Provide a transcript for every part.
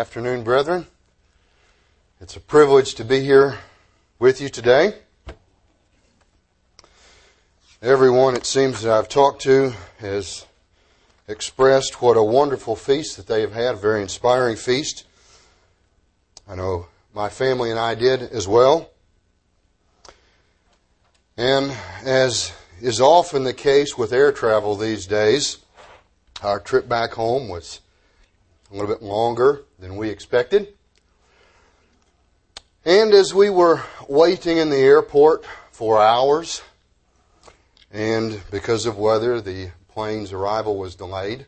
Afternoon, brethren. It's a privilege to be here with you today. Everyone, it seems, that I've talked to has expressed what a wonderful feast that they have had, a very inspiring feast. I know my family and I did as well. And as is often the case with air travel these days, our trip back home was a little bit longer than we expected. And as we were waiting in the airport for hours, and because of weather, the plane's arrival was delayed.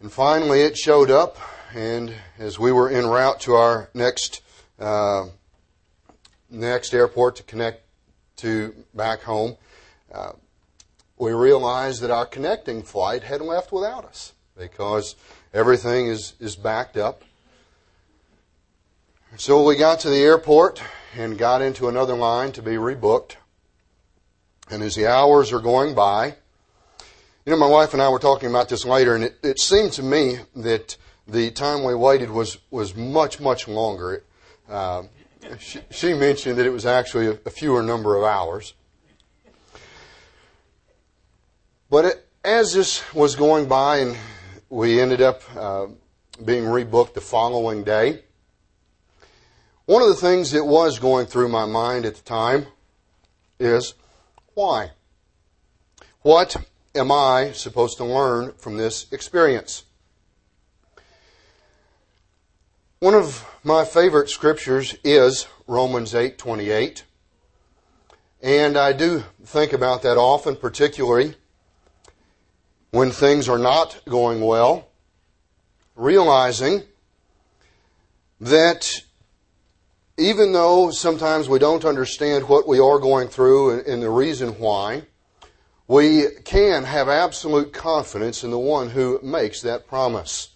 And finally, it showed up, and as we were en route to our next uh, next airport to connect to back home, uh, we realized that our connecting flight had left without us because everything is, is backed up. So we got to the airport and got into another line to be rebooked. And as the hours are going by, you know, my wife and I were talking about this later, and it, it seemed to me that the time we waited was, was much, much longer. Uh, she, she, mentioned that it was actually a, a fewer number of hours. But it, as this was going by, and we ended up uh, being rebooked the following day, one of the things that was going through my mind at the time is why? What am I supposed to learn from this experience? One of my favorite scriptures is Romans 8:28. And I do think about that often, particularly when things are not going well, realizing that even though sometimes we don't understand what we are going through and, the reason why, we can have absolute confidence in the one who makes that promise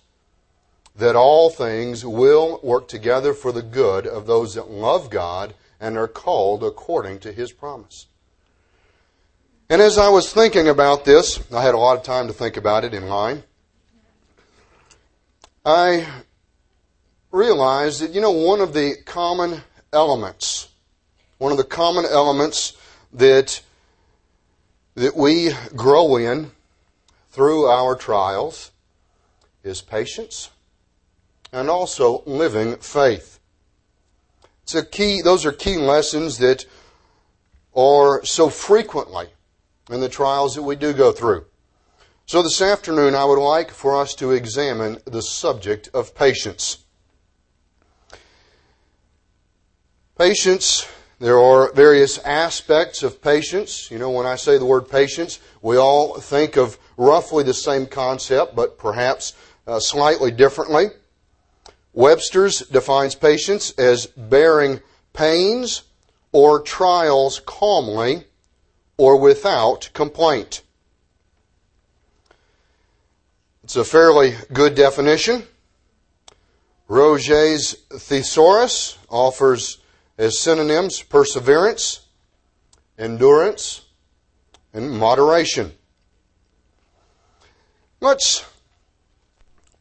that all things will work together for the good of those that love God and are called according to his promise. And as I was thinking about this, I had a lot of time to think about it in line. I realized that, you know, one of the common elements, one of the common elements that, that we grow in through our trials is patience and also living faith. It's a key, those are key lessons that are so frequently in the trials that we do go through. So this afternoon, I would like for us to examine the subject of patience. Patience, there are various aspects of patience. You know, when I say the word patience, we all think of roughly the same concept, but perhaps uh, slightly differently. Webster's defines patience as bearing pains or trials calmly or without complaint. It's a fairly good definition. Roget's thesaurus offers as synonyms perseverance, endurance, and moderation. Let's,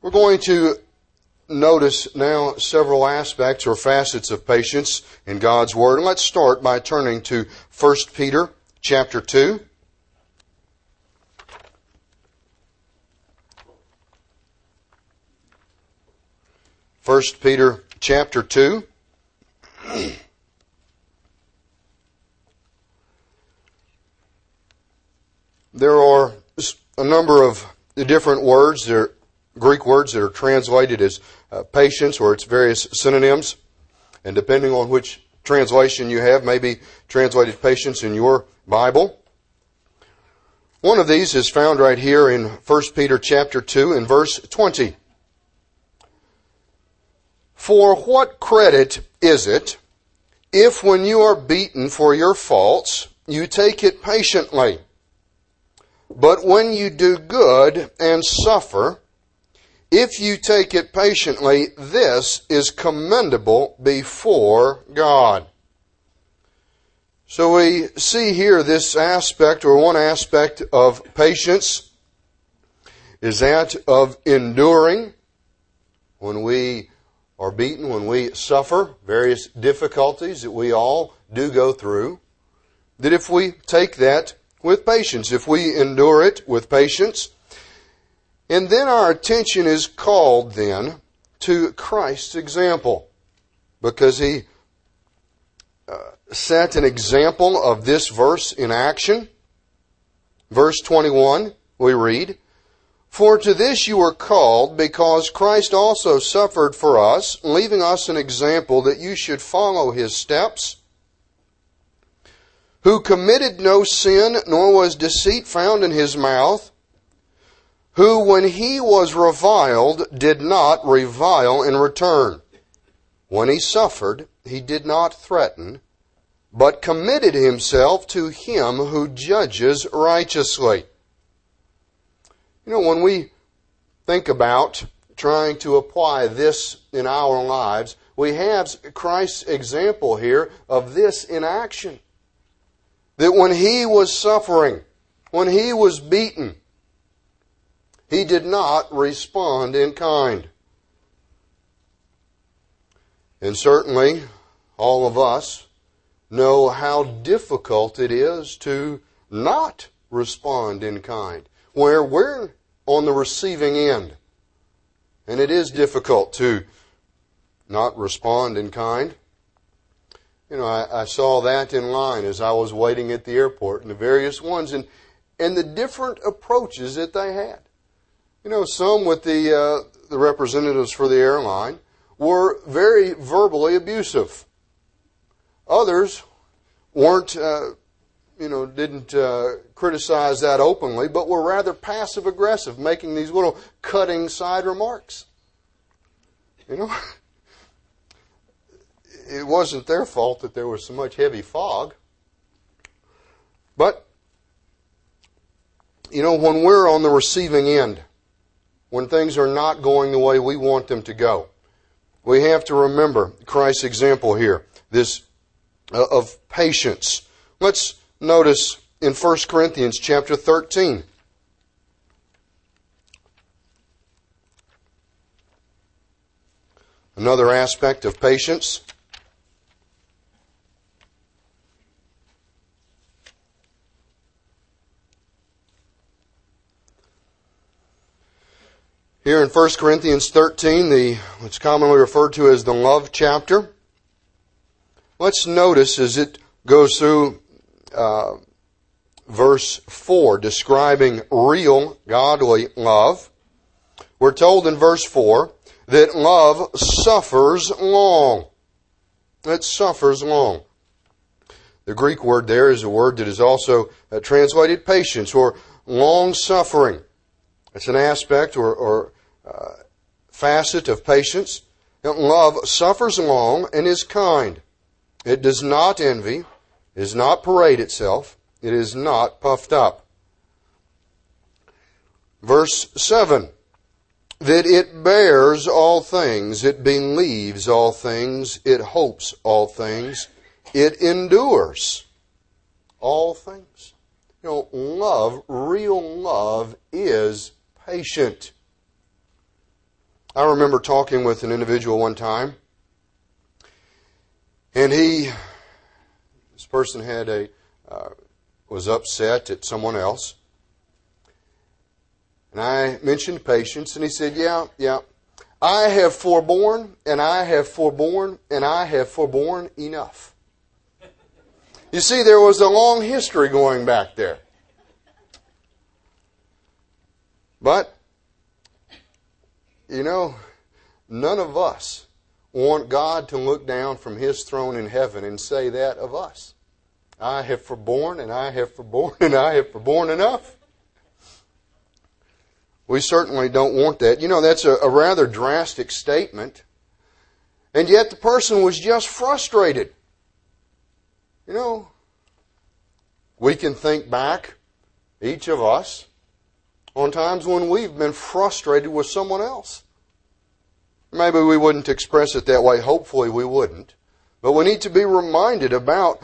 we're going to notice now several aspects or facets of patience in God's Word. Let's start by turning to 1 Peter chapter 2. First Peter chapter 2. there are a number of different words, there Greek words that are translated as uh, patience or its various synonyms. And depending on which translation you have, maybe translated patience in your Bible. One of these is found right here in 1 Peter chapter 2 in verse 20. For what credit is it if when you are beaten for your faults, you take it patiently? But when you do good and suffer, if you take it patiently, this is commendable before God. So we see here this aspect, or one aspect of patience, is that of enduring when we are beaten, when we suffer various difficulties that we all do go through, that if we take that with patience, if we endure it with patience, and then our attention is called then to Christ's example because he uh, set an example of this verse in action. Verse 21, we read, For to this you were called, because Christ also suffered for us, leaving us an example that you should follow his steps, who committed no sin, nor was deceit found in his mouth, who, when he was reviled, did not revile in return. When he suffered, he did not threaten, but committed himself to him who judges righteously. You know, when we think about trying to apply this in our lives, we have Christ's example here of this in action. That when he was suffering, when he was beaten, he did not respond in kind. And certainly, all of us know how difficult it is to not respond in kind, where we're on the receiving end. And it is difficult to not respond in kind. You know, I, I, saw that in line as I was waiting at the airport and the various ones and, and the different approaches that they had. You know, some with the, uh, the representatives for the airline were very verbally abusive. Others weren't, uh, you know, didn't uh, criticize that openly, but were rather passive aggressive, making these little cutting side remarks. You know, it wasn't their fault that there was so much heavy fog. But, you know, when we're on the receiving end, when things are not going the way we want them to go. We have to remember Christ's example here, this uh, of patience. Let's notice in 1 Corinthians chapter 13. Another aspect of patience. Here in 1 Corinthians 13, the, what's commonly referred to as the love chapter, let's notice as it goes through uh, verse 4, describing real godly love. We're told in verse 4 that love suffers long. It suffers long. The Greek word there is a word that is also uh, translated patience or long suffering. It's an aspect or, or uh, facet of patience. Love suffers long and is kind. It does not envy, does not parade itself, it is not puffed up. Verse 7 that it bears all things, it believes all things, it hopes all things, it endures all things. You know, love, real love, is patient. I remember talking with an individual one time, and he, this person had a, uh, was upset at someone else. And I mentioned patience, and he said, Yeah, yeah. I have forborne, and I have forborne, and I have forborne enough. You see, there was a long history going back there. But you know, none of us want God to look down from His throne in heaven and say that of us. I have forborne and I have forborne and I have forborne enough. We certainly don't want that. You know, that's a, a rather drastic statement. And yet the person was just frustrated. You know, we can think back, each of us, on times when we've been frustrated with someone else. Maybe we wouldn't express it that way. Hopefully we wouldn't. But we need to be reminded about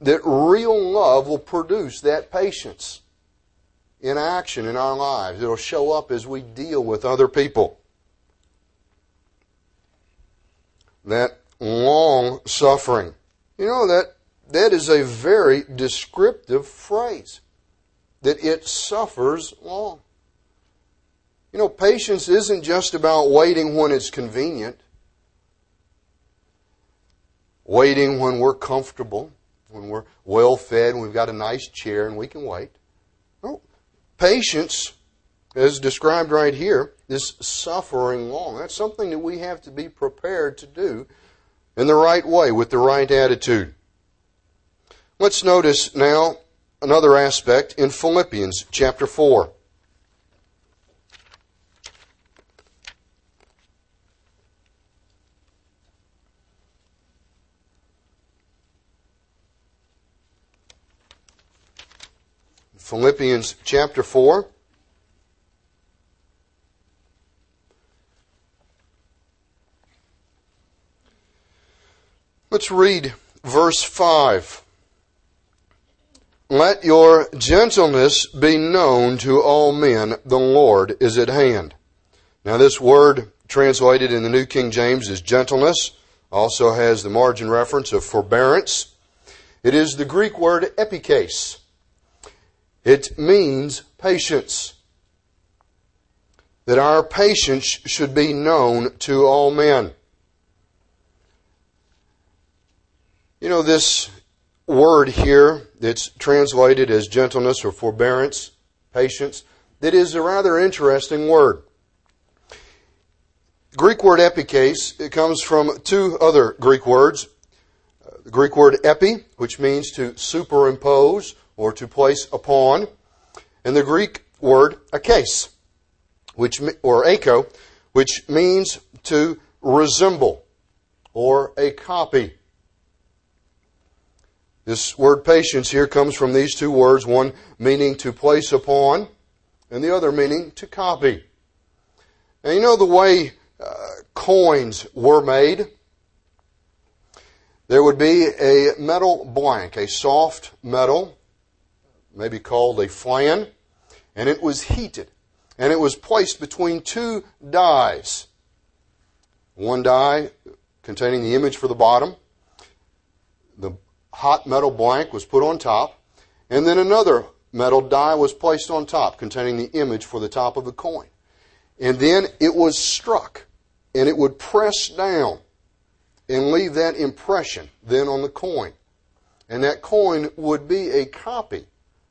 that real love will produce that patience in action in our lives. It'll show up as we deal with other people. that long suffering. You know that that is a very descriptive phrase. That it suffers long. You know, patience isn't just about waiting when it's convenient, waiting when we're comfortable, when we're well fed, and we've got a nice chair and we can wait. No. Patience, as described right here, is suffering long. That's something that we have to be prepared to do in the right way, with the right attitude. Let's notice now another aspect in Philippians chapter 4. Philippians chapter 4. Let's read verse 5. Let your gentleness be known to all men. The Lord is at hand. Now, this word translated in the New King James is gentleness, also has the margin reference of forbearance. It is the Greek word epieikes. It means patience. That our patience should be known to all men. You know, this word here that's translated as gentleness or forbearance, patience, that is a rather interesting word. Greek word epieikes, it comes from two other Greek words. The Greek word epi, which means to superimpose or to place upon, and the Greek word akes, which or echo, which means to resemble or a copy. This word patience here comes from these two words, one meaning to place upon, and the other meaning to copy. And you know the way uh, coins were made? There would be a metal blank, a soft metal, maybe called a flan, and it was heated. And it was placed between two dies. One die containing the image for the bottom, hot metal blank was put on top, and then another metal die was placed on top containing the image for the top of the coin. And then it was struck, and it would press down and leave that impression then on the coin. And that coin would be a copy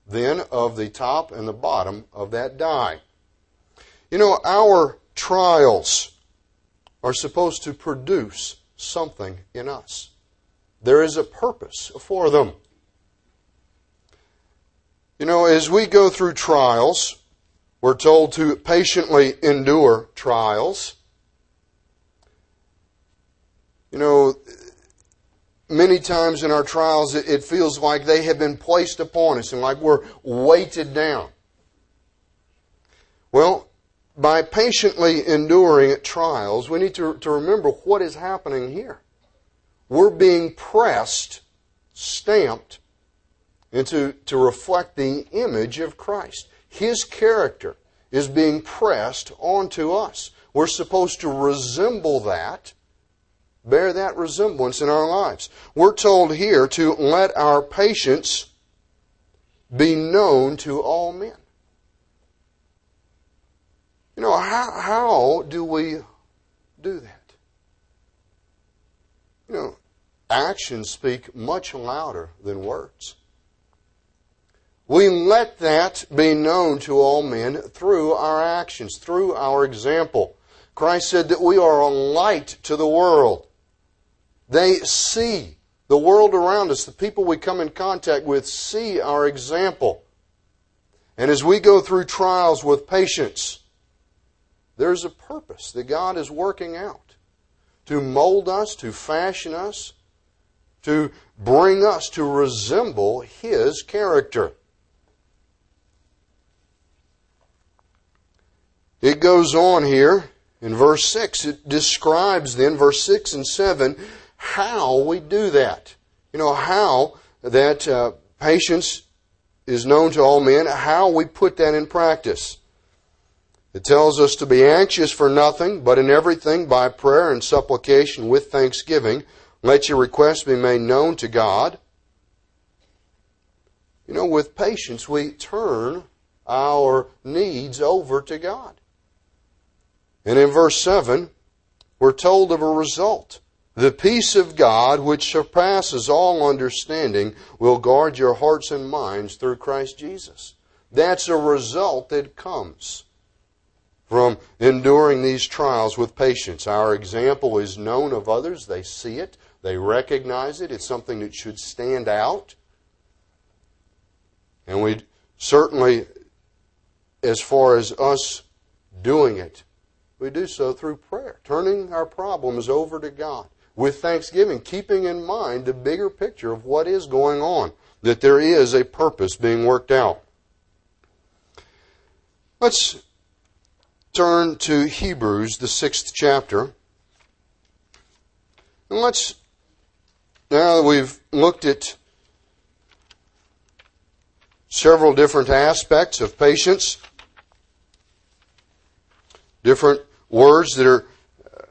then of the top and the bottom of that die. You know, our trials are supposed to produce something in us. There is a purpose for them. You know, as we go through trials, we're told to patiently endure trials. You know, many times in our trials, it, feels like they have been placed upon us and like we're weighted down. Well, by patiently enduring trials, we need to, to remember what is happening here we're being pressed, stamped, into to reflect the image of Christ. His character is being pressed onto us. We're supposed to resemble that, bear that resemblance in our lives. We're told here to let our patience be known to all men. You know, how, how do we do that? You know, actions speak much louder than words. We let that be known to all men through our actions, through our example. Christ said that we are a light to the world. They see the world around us, the people we come in contact with, see our example. And as we go through trials with patience, there's a purpose that God is working out to mold us, to fashion us, to bring us to resemble His character. It goes on here in verse 6. It describes then, verse 6 and 7, how we do that. You know, how that uh, patience is known to all men, how we put that in practice. It tells us to be anxious for nothing, but in everything by prayer and supplication with thanksgiving, let your requests be made known to God. You know, with patience, we turn our needs over to God. And in verse 7, we're told of a result. The peace of God, which surpasses all understanding, will guard your hearts and minds through Christ Jesus. That's a result that comes from enduring these trials with patience. Our example is known of others. They see it, they recognize it. It's something that should stand out. And we certainly, as far as us doing it, we do so through prayer, turning our problems over to God with thanksgiving, keeping in mind the bigger picture of what is going on, that there is a purpose being worked out. Let's turn to Hebrews, the sixth chapter. And let's, now that we've looked at several different aspects of patience, different words that are uh,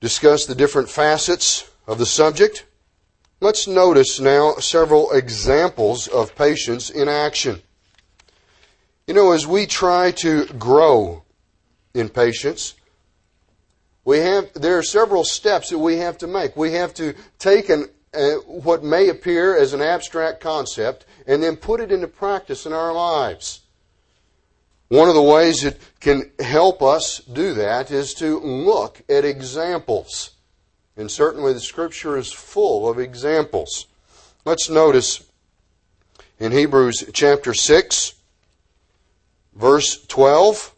discuss the different facets of the subject. Let's notice now several examples of patience in action. You know, as we try to grow in patience, we have there are several steps that we have to make. We have to take an, uh, what may appear as an abstract concept and then put it into practice in our lives. One of the ways it can help us do that is to look at examples. And certainly the scripture is full of examples. Let's notice in Hebrews chapter 6 verse 12,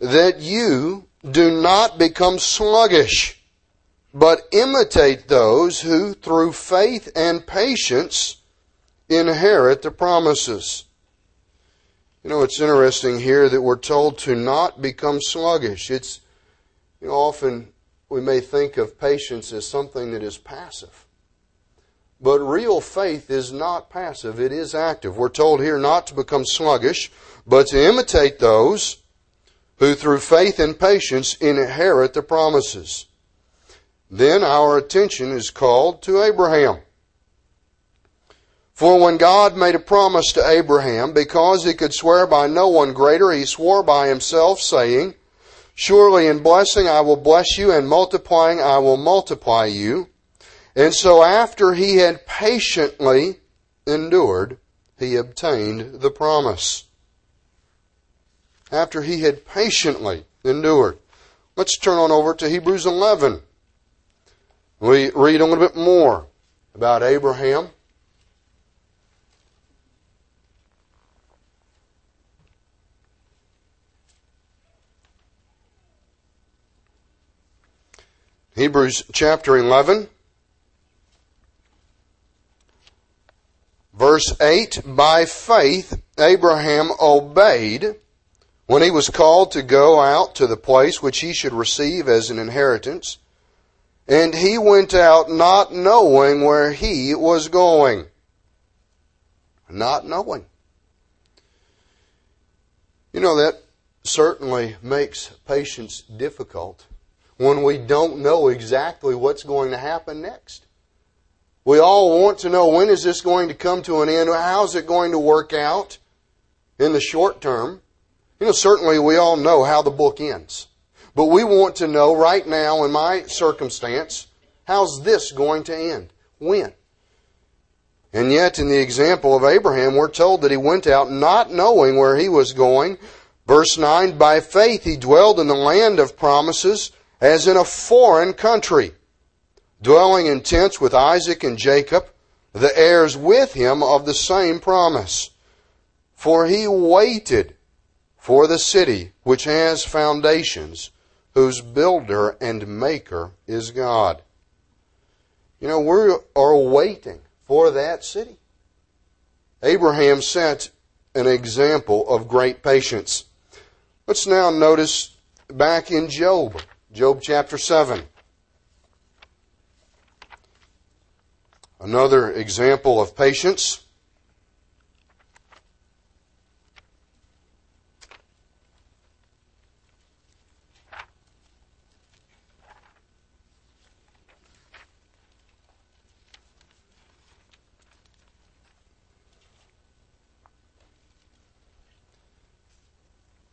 that you do not become sluggish, but imitate those who, through faith and patience, inherit the promises. You know, it's interesting here that we're told to not become sluggish. It's, you know, often we may think of patience as something that is passive. But real faith is not passive, it is active. We're told here not to become sluggish, but to imitate those who through faith and patience inherit the promises. Then our attention is called to Abraham. For when God made a promise to Abraham, because he could swear by no one greater, he swore by himself, saying, Surely in blessing I will bless you, and multiplying I will multiply you. And so after he had patiently endured, he obtained the promise. After he had patiently endured. Let's turn on over to Hebrews 11. We read a little bit more about Abraham. Hebrews chapter 11. Verse 8, by faith Abraham obeyed when he was called to go out to the place which he should receive as an inheritance. And he went out not knowing where he was going. Not knowing. You know, that certainly makes patience difficult when we don't know exactly what's going to happen next. We all want to know when is this going to come to an end? How's it going to work out in the short term? You know, certainly we all know how the book ends. But we want to know right now in my circumstance, how's this going to end? When? And yet, in the example of Abraham, we're told that he went out not knowing where he was going. Verse 9, by faith he dwelled in the land of promises as in a foreign country dwelling in tents with Isaac and Jacob, the heirs with him of the same promise. For he waited for the city which has foundations, whose builder and maker is God. You know, we are waiting for that city. Abraham set an example of great patience. Let's now notice back in Job, Job chapter 7. Another example of patience.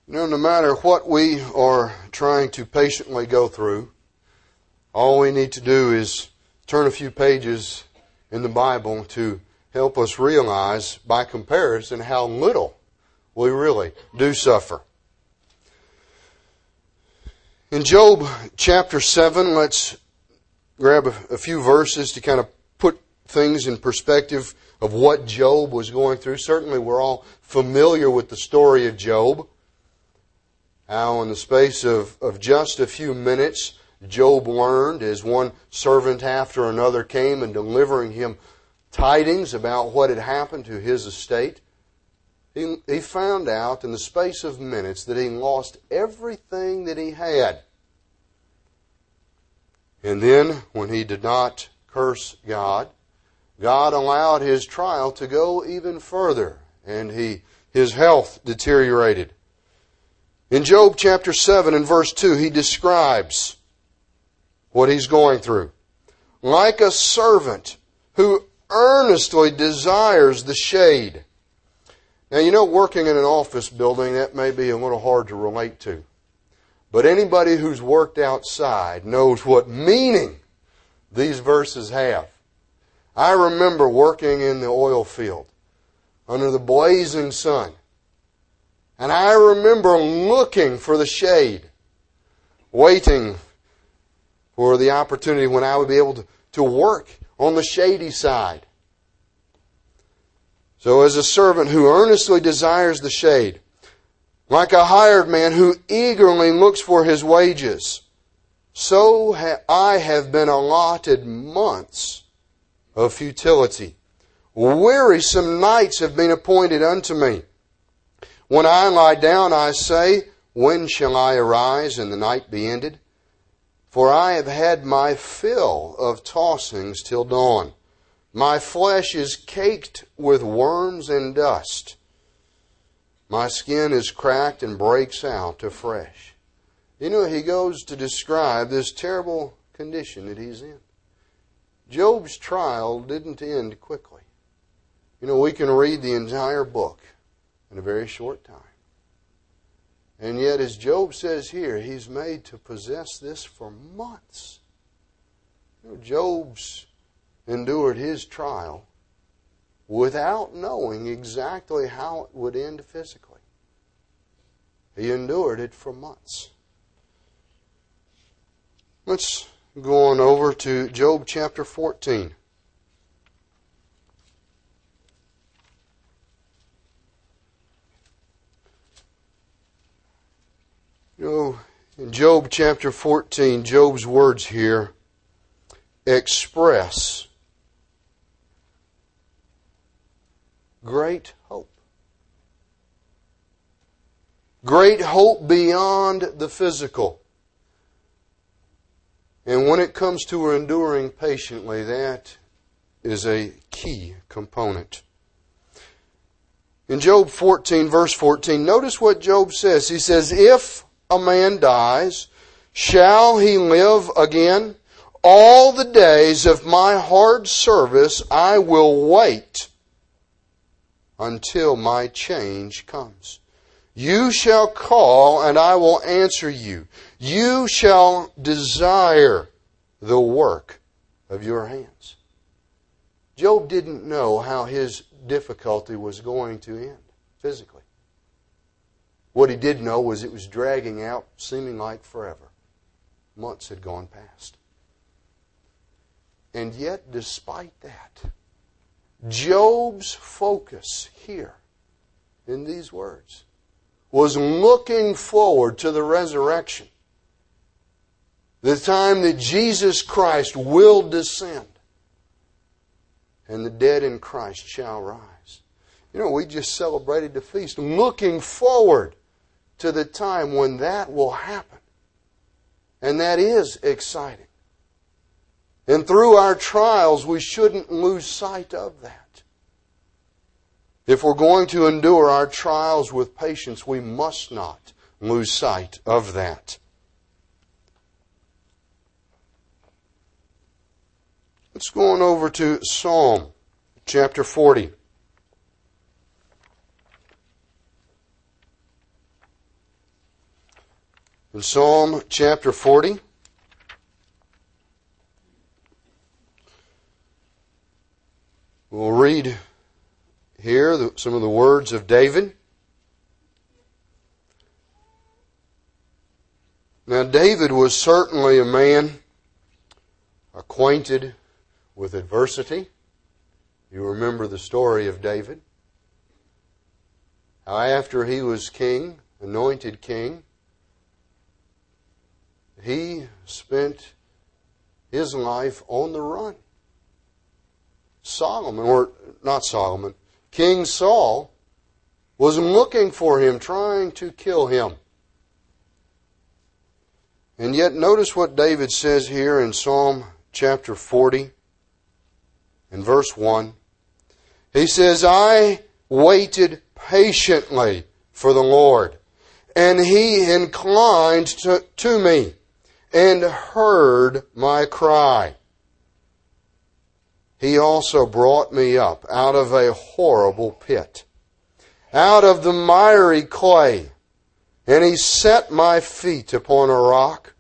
You no matter what we are trying to patiently go through, all we need to do is turn a few pages in the Bible to help us realize, by comparison, how little we really do suffer. In Job chapter 7, let's grab a, few verses to kind of put things in perspective of what Job was going through. Certainly, we're all familiar with the story of Job. How, in the space of, of just a few minutes, Job learned as one servant after another came and delivering him tidings about what had happened to his estate. He, he found out in the space of minutes that he lost everything that he had. And then, when he did not curse God, God allowed his trial to go even further, and he, his health deteriorated. In Job chapter 7 and verse 2, he describes what he's going through. Like a servant who earnestly desires the shade. Now, you know, working in an office building, that may be a little hard to relate to. But anybody who's worked outside knows what meaning these verses have. I remember working in the oil field under the blazing sun. And I remember looking for the shade, waiting for the opportunity when I would be able to, to work on the shady side. So as a servant who earnestly desires the shade, like a hired man who eagerly looks for his wages, so ha- I have been allotted months of futility. Wearisome nights have been appointed unto me. When I lie down, I say, When shall I arise and the night be ended? For I have had my fill of tossings till dawn. My flesh is caked with worms and dust. My skin is cracked and breaks out afresh. You know, he goes to describe this terrible condition that he's in. Job's trial didn't end quickly. You know, we can read the entire book in a very short time. And yet, as Job says here, he's made to possess this for months. Job's endured his trial without knowing exactly how it would end physically. He endured it for months. Let's go on over to Job chapter 14. You know, in Job chapter 14, Job's words here express great hope. Great hope beyond the physical. And when it comes to enduring patiently, that is a key component. In Job 14, verse 14, notice what Job says. He says, If a man dies, shall he live again? All the days of my hard service I will wait until my change comes. You shall call and I will answer you. You shall desire the work of your hands. Job didn't know how his difficulty was going to end physically. What he did know was it was dragging out, seeming like forever. Months had gone past. And yet, despite that, Job's focus here in these words was looking forward to the resurrection. The time that Jesus Christ will descend and the dead in Christ shall rise. You know, we just celebrated the feast looking forward to the time when that will happen. And that is exciting. And through our trials, we shouldn't lose sight of that. If we're going to endure our trials with patience, we must not lose sight of that. Let's go on over to Psalm chapter 40. In Psalm chapter 40, we'll read here some of the words of David. Now, David was certainly a man acquainted with adversity. You remember the story of David. How after he was king, anointed king, he spent his life on the run. Solomon, or not Solomon, King Saul was looking for him, trying to kill him. And yet, notice what David says here in Psalm chapter 40 and verse 1. He says, I waited patiently for the Lord, and he inclined to, to me and heard my cry. He also brought me up out of a horrible pit, out of the miry clay, and he set my feet upon a rock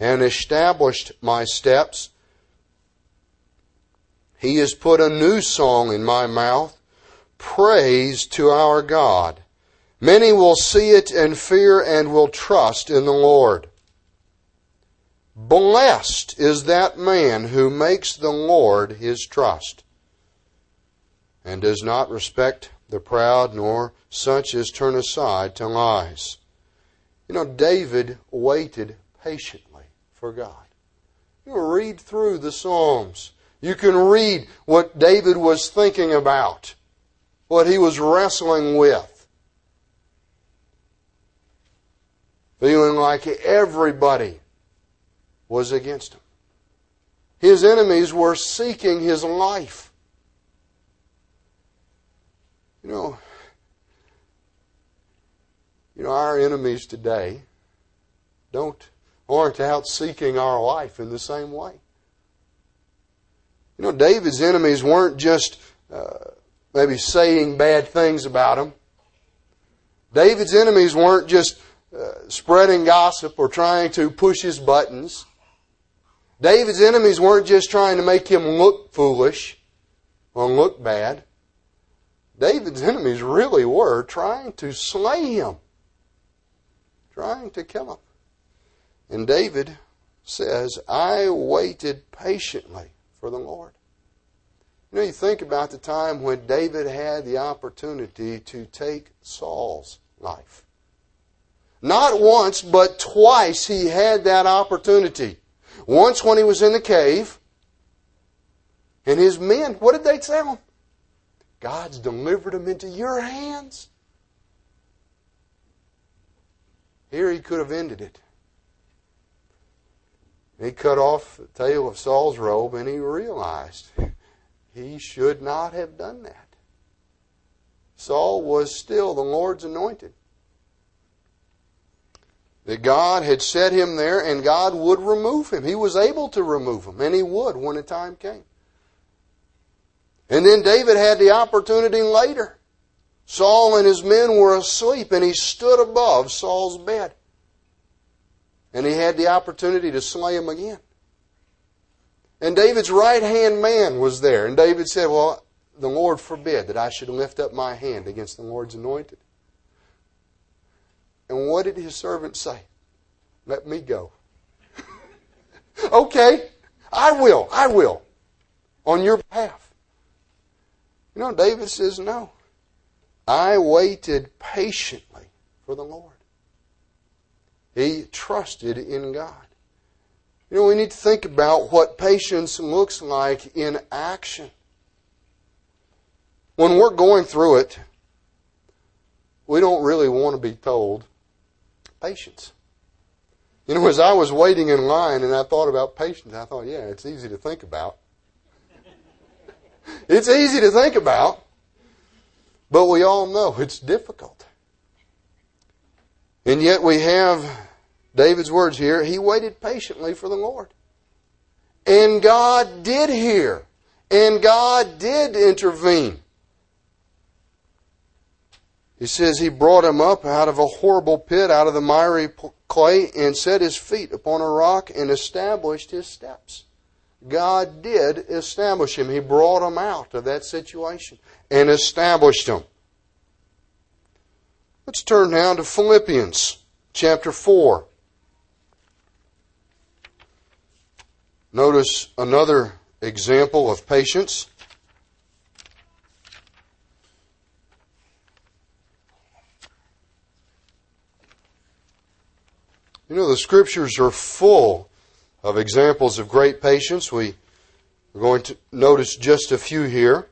and established my steps. He has put a new song in my mouth, praise to our God. Many will see it and fear and will trust in the Lord. Blessed is that man who makes the Lord his trust and does not respect the proud nor such as turn aside to lies. You know, David waited patiently for God. You read through the Psalms. You can read what David was thinking about, what he was wrestling with. Feeling like everybody was against him. His enemies were seeking his life. You know, you know, our enemies today don't aren't out seeking our life in the same way. You know, David's enemies weren't just uh, maybe saying bad things about him. David's enemies weren't just uh, spreading gossip or trying to push his buttons. David's enemies weren't just trying to make him look foolish or look bad. David's enemies really were trying to slay him, trying to kill him. And David says, I waited patiently for the Lord. You know, you think about the time when David had the opportunity to take Saul's life. Not once, but twice he had that opportunity. Once when he was in the cave, and his men, what did they tell him? God's delivered him into your hands. Here he could have ended it. He cut off the tail of Saul's robe and he realized he should not have done that. Saul was still the Lord's anointed. That God had set him there and God would remove him. He was able to remove him, and he would when the time came. And then David had the opportunity later. Saul and his men were asleep, and he stood above Saul's bed. And he had the opportunity to slay him again. And David's right hand man was there. And David said, Well, the Lord forbid that I should lift up my hand against the Lord's anointed. And what did his servant say? Let me go. okay, I will, I will. On your behalf. You know, David says, No. I waited patiently for the Lord. He trusted in God. You know, we need to think about what patience looks like in action. When we're going through it, we don't really want to be told, Patience. You know, as I was waiting in line and I thought about patience, I thought, yeah, it's easy to think about. it's easy to think about, but we all know it's difficult. And yet we have David's words here. He waited patiently for the Lord. And God did hear. And God did intervene. He says he brought him up out of a horrible pit, out of the miry clay and set his feet upon a rock and established his steps. God did establish him. He brought him out of that situation and established him. Let's turn now to Philippians chapter 4. Notice another example of patience. You know, the scriptures are full of examples of great patience. We are going to notice just a few here.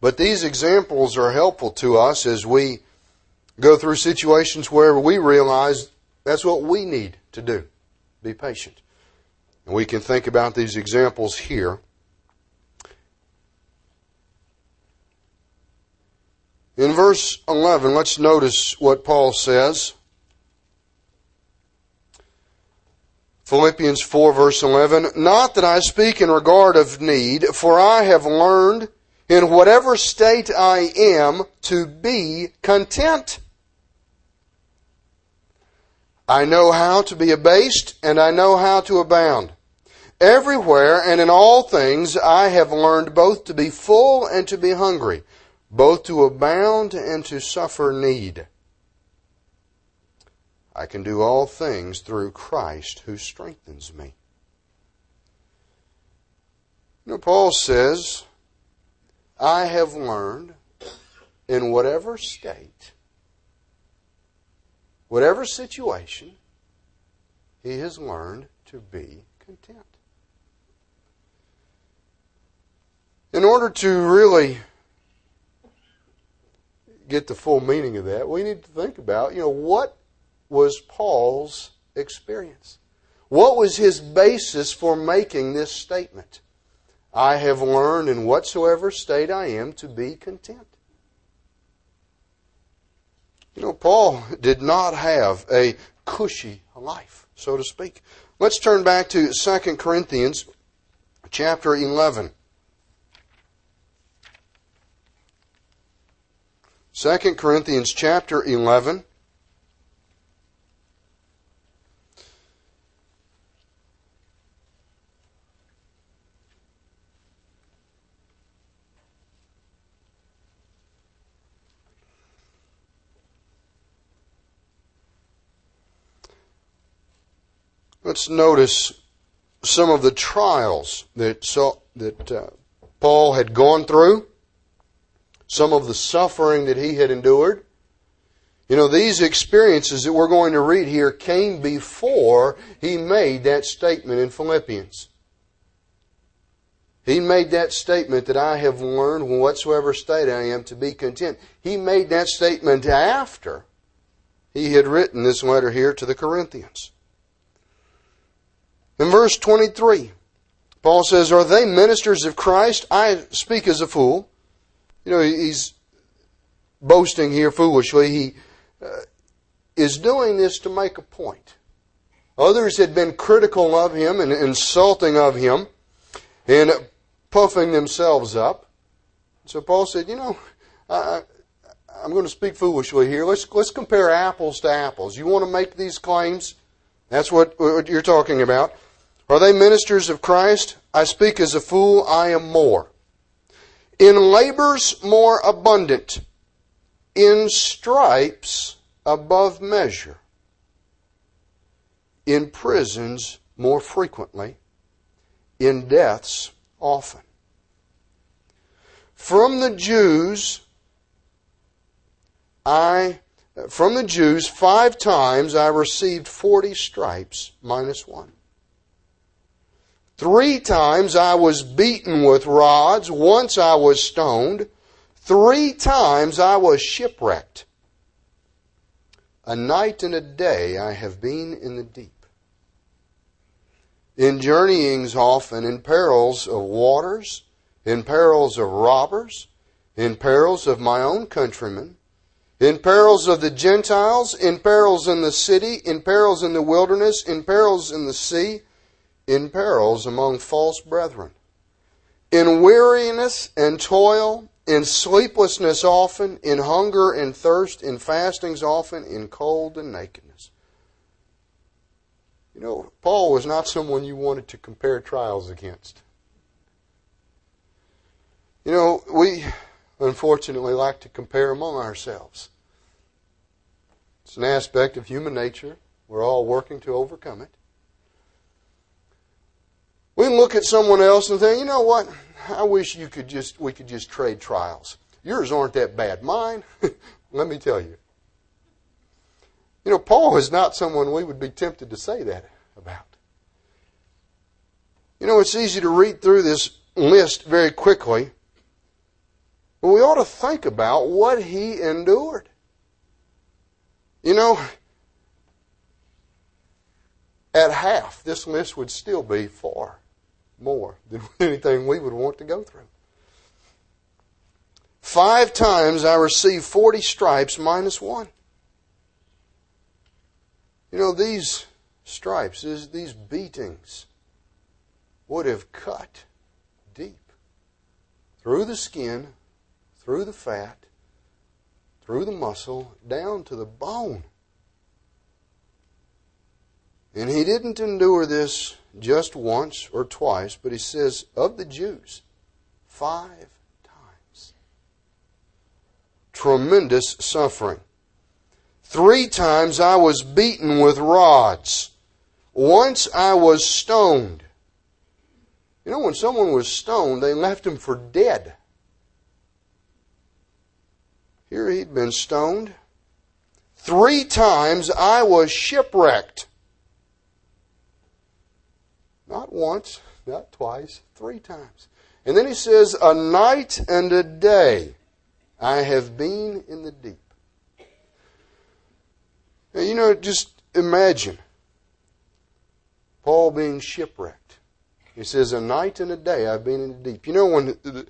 But these examples are helpful to us as we go through situations where we realize that's what we need to do be patient. And we can think about these examples here. In verse 11, let's notice what Paul says. Philippians 4, verse 11. Not that I speak in regard of need, for I have learned in whatever state I am to be content. I know how to be abased, and I know how to abound. Everywhere and in all things I have learned both to be full and to be hungry both to abound and to suffer need. I can do all things through Christ who strengthens me. You know, Paul says, I have learned in whatever state, whatever situation, he has learned to be content. In order to really get the full meaning of that, we need to think about, you know, what was Paul's experience? What was his basis for making this statement? I have learned in whatsoever state I am to be content. You know, Paul did not have a cushy life, so to speak. Let's turn back to 2 Corinthians chapter 11. 2 Corinthians chapter 11. Let's notice some of the trials that, that uh, Paul had gone through some of the suffering that he had endured. You know, these experiences that we're going to read here came before he made that statement in Philippians. He made that statement that I have learned in whatsoever state I am to be content. He made that statement after he had written this letter here to the Corinthians. In verse 23, Paul says, Are they ministers of Christ? I speak as a fool. You know, he's boasting here foolishly. He uh, is doing this to make a point. Others had been critical of him and insulting of him and puffing themselves up. So Paul said, you know, I, I'm going to speak foolishly here. Let's, let's compare apples to apples. You want to make these claims? That's what, what you're talking about. Are they ministers of Christ? I speak as a fool. I am more in labors more abundant, in stripes above measure, in prisons more frequently, in deaths often. From the Jews, I, from the Jews, five times I received 40 stripes minus one. Three times I was beaten with rods. Once I was stoned. Three times I was shipwrecked. A night and a day I have been in the deep. In journeyings often, in perils of waters, in perils of robbers, in perils of my own countrymen, in perils of the Gentiles, in perils in the city, in perils in the wilderness, in perils in the sea, in perils among false brethren, in weariness and toil, in sleeplessness often, in hunger and thirst, in fastings often, in cold and nakedness. You know, Paul was not someone you wanted to compare trials against. You know, we unfortunately like to compare among ourselves. It's an aspect of human nature. We're all working to overcome it. We can look at someone else and think, you know what? I wish you could just we could just trade trials. Yours aren't that bad. Mine, let me tell you. You know, Paul is not someone we would be tempted to say that about. You know, it's easy to read through this list very quickly, but we ought to think about what he endured. You know, at half, this list would still be far more than anything we would want to go through. Five times I received 40 stripes minus one. You know, these stripes, these beatings, would have cut deep through the skin, through the fat, through the muscle, down to the bone. And he didn't endure this just once or twice, but he says, of the Jews, five times. Tremendous suffering. Three times I was beaten with rods. Once I was stoned. You know, when someone was stoned, they left him for dead. Here he'd been stoned. Three times I was shipwrecked. Not once, not twice, three times. And then he says, A night and a day I have been in the deep. Now, you know, just imagine Paul being shipwrecked. He says, A night and a day I've been in the deep. You know, when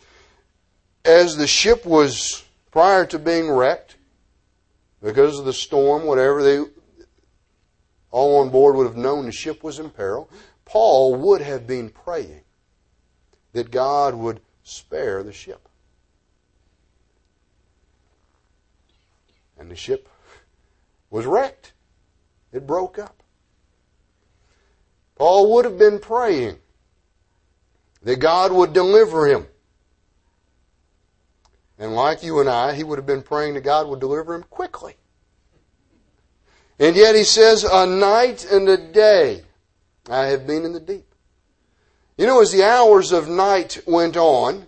as the ship was prior to being wrecked, because of the storm, whatever, they all on board would have known the ship was in peril. Paul would have been praying that God would spare the ship. And the ship was wrecked. It broke up. Paul would have been praying that God would deliver him. And like you and I, he would have been praying that God would deliver him quickly. And yet he says, a night and a day I have been in the deep. You know, as the hours of night went on,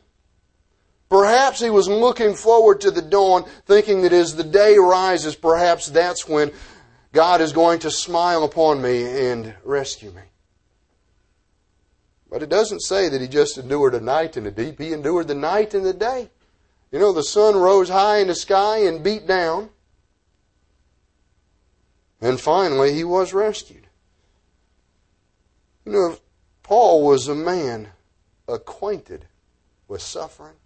perhaps he was looking forward to the dawn, thinking that as the day rises, perhaps that's when God is going to smile upon me and rescue me. But it doesn't say that he just endured a night in the deep. He endured the night and the day. You know, the sun rose high in the sky and beat down. And finally, he was rescued. You know, Paul was a man acquainted with suffering,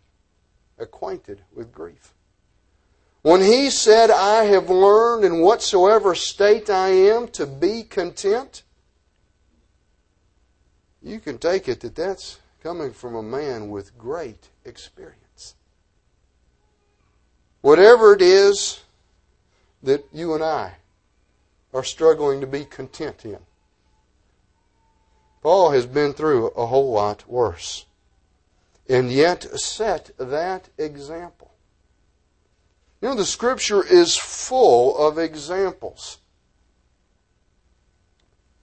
acquainted with grief. When he said, I have learned in whatsoever state I am to be content, you can take it that that's coming from a man with great experience. Whatever it is that you and I are struggling to be content in, Paul has been through a whole lot worse. And yet set that example. You know, the scripture is full of examples.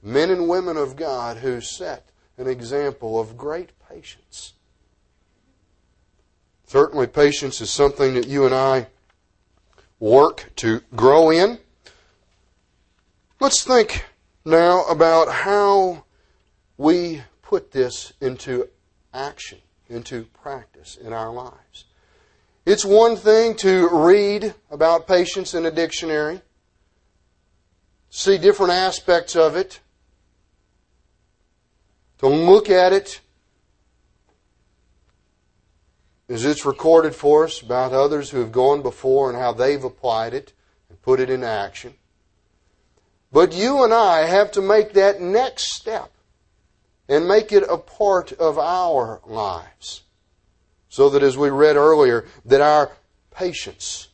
Men and women of God who set an example of great patience. Certainly, patience is something that you and I work to grow in. Let's think now about how we put this into action, into practice in our lives. It's one thing to read about patience in a dictionary, see different aspects of it, to look at it as it's recorded for us about others who have gone before and how they've applied it and put it in action. But you and I have to make that next step and make it a part of our lives. So that as we read earlier, that our patience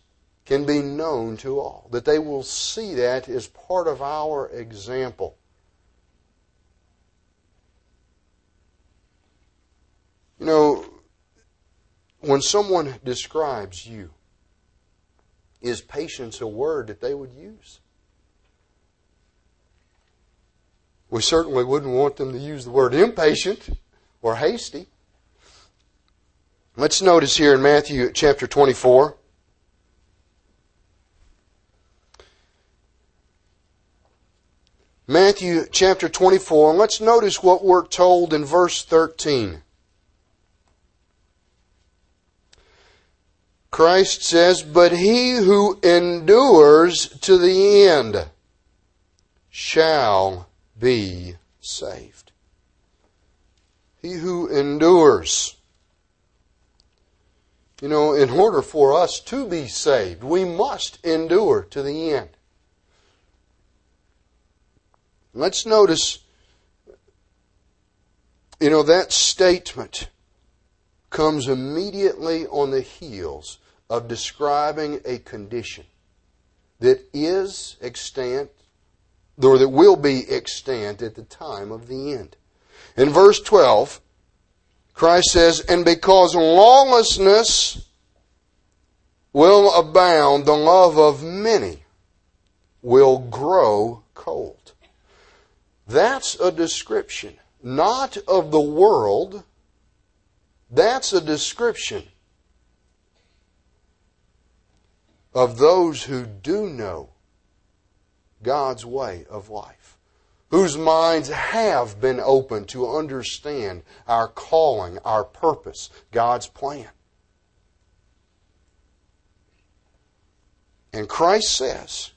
can be known to all, that they will see that as part of our example. You know, when someone describes you, is patience a word that they would use? We certainly wouldn't want them to use the word impatient or hasty. Let's notice here in Matthew chapter 24. Matthew chapter 24, and let's notice what we're told in verse 13. Christ says, But he who endures to the end shall be saved. He who endures. You know, in order for us to be saved, we must endure to the end. Let's notice, you know, that statement comes immediately on the heels of describing a condition that is extant or that will be extant at the time of the end. In verse 12, Christ says, And because lawlessness will abound, the love of many will grow cold. That's a description, not of the world. That's a description of those who do know God's way of life, whose minds have been opened to understand our calling, our purpose, God's plan. And Christ says,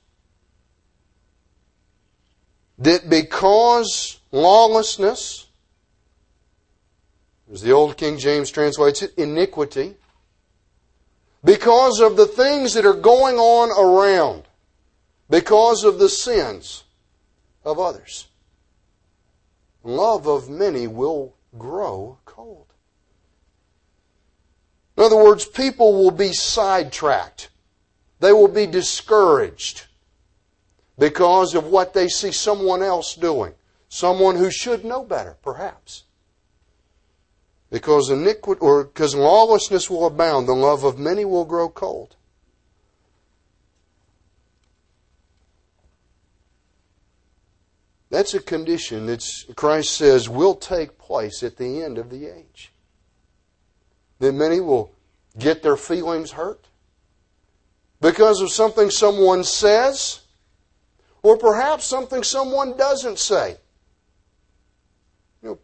that because lawlessness, as the old King James translates it, iniquity, because of the things that are going on around, because of the sins of others, love of many will grow cold. In other words, people will be sidetracked. They will be discouraged because of what they see someone else doing. Someone who should know better, perhaps. Because iniquity or because lawlessness will abound, the love of many will grow cold. That's a condition that Christ says will take place at the end of the age. Then many will get their feelings hurt because of something someone says or perhaps something someone doesn't say. You know,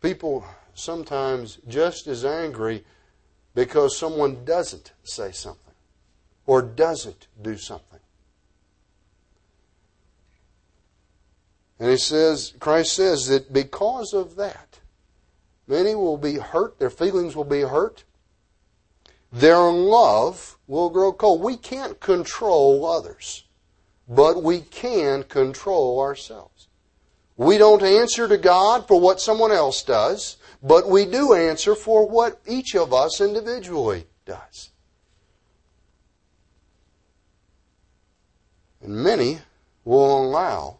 people sometimes just as angry because someone doesn't say something or doesn't do something. And he says, Christ says that because of that, many will be hurt, their feelings will be hurt, their love will grow cold. We can't control others, but we can control ourselves. We don't answer to God for what someone else does, but we do answer for what each of us individually does. And many will allow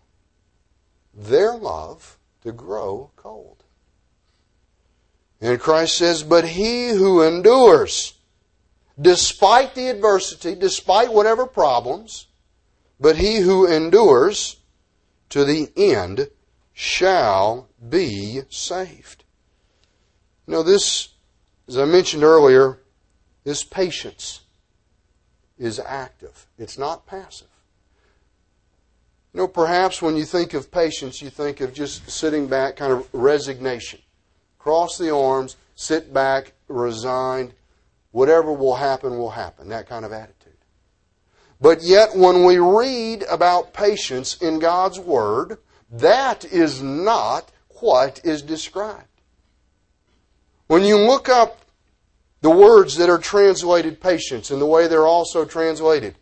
their love to grow cold. And Christ says, But he who endures despite the adversity, despite whatever problems, but he who endures to the end shall be saved. Know, this, as I mentioned earlier, this patience is active. It's not passive. You know, perhaps when you think of patience, you think of just sitting back, kind of resignation. Cross the arms, sit back, resigned, whatever will happen, will happen. That kind of attitude. But yet, when we read about patience in God's Word, that is not what is described. When you look up the words that are translated patience and the way they're also translated,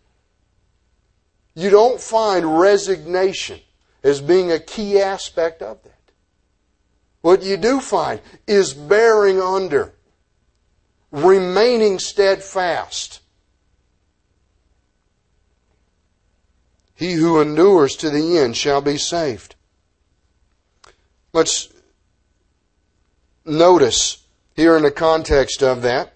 you don't find resignation as being a key aspect of that. what you do find is bearing under, remaining steadfast. He who endures to the end shall be saved. Let's notice here in the context of that.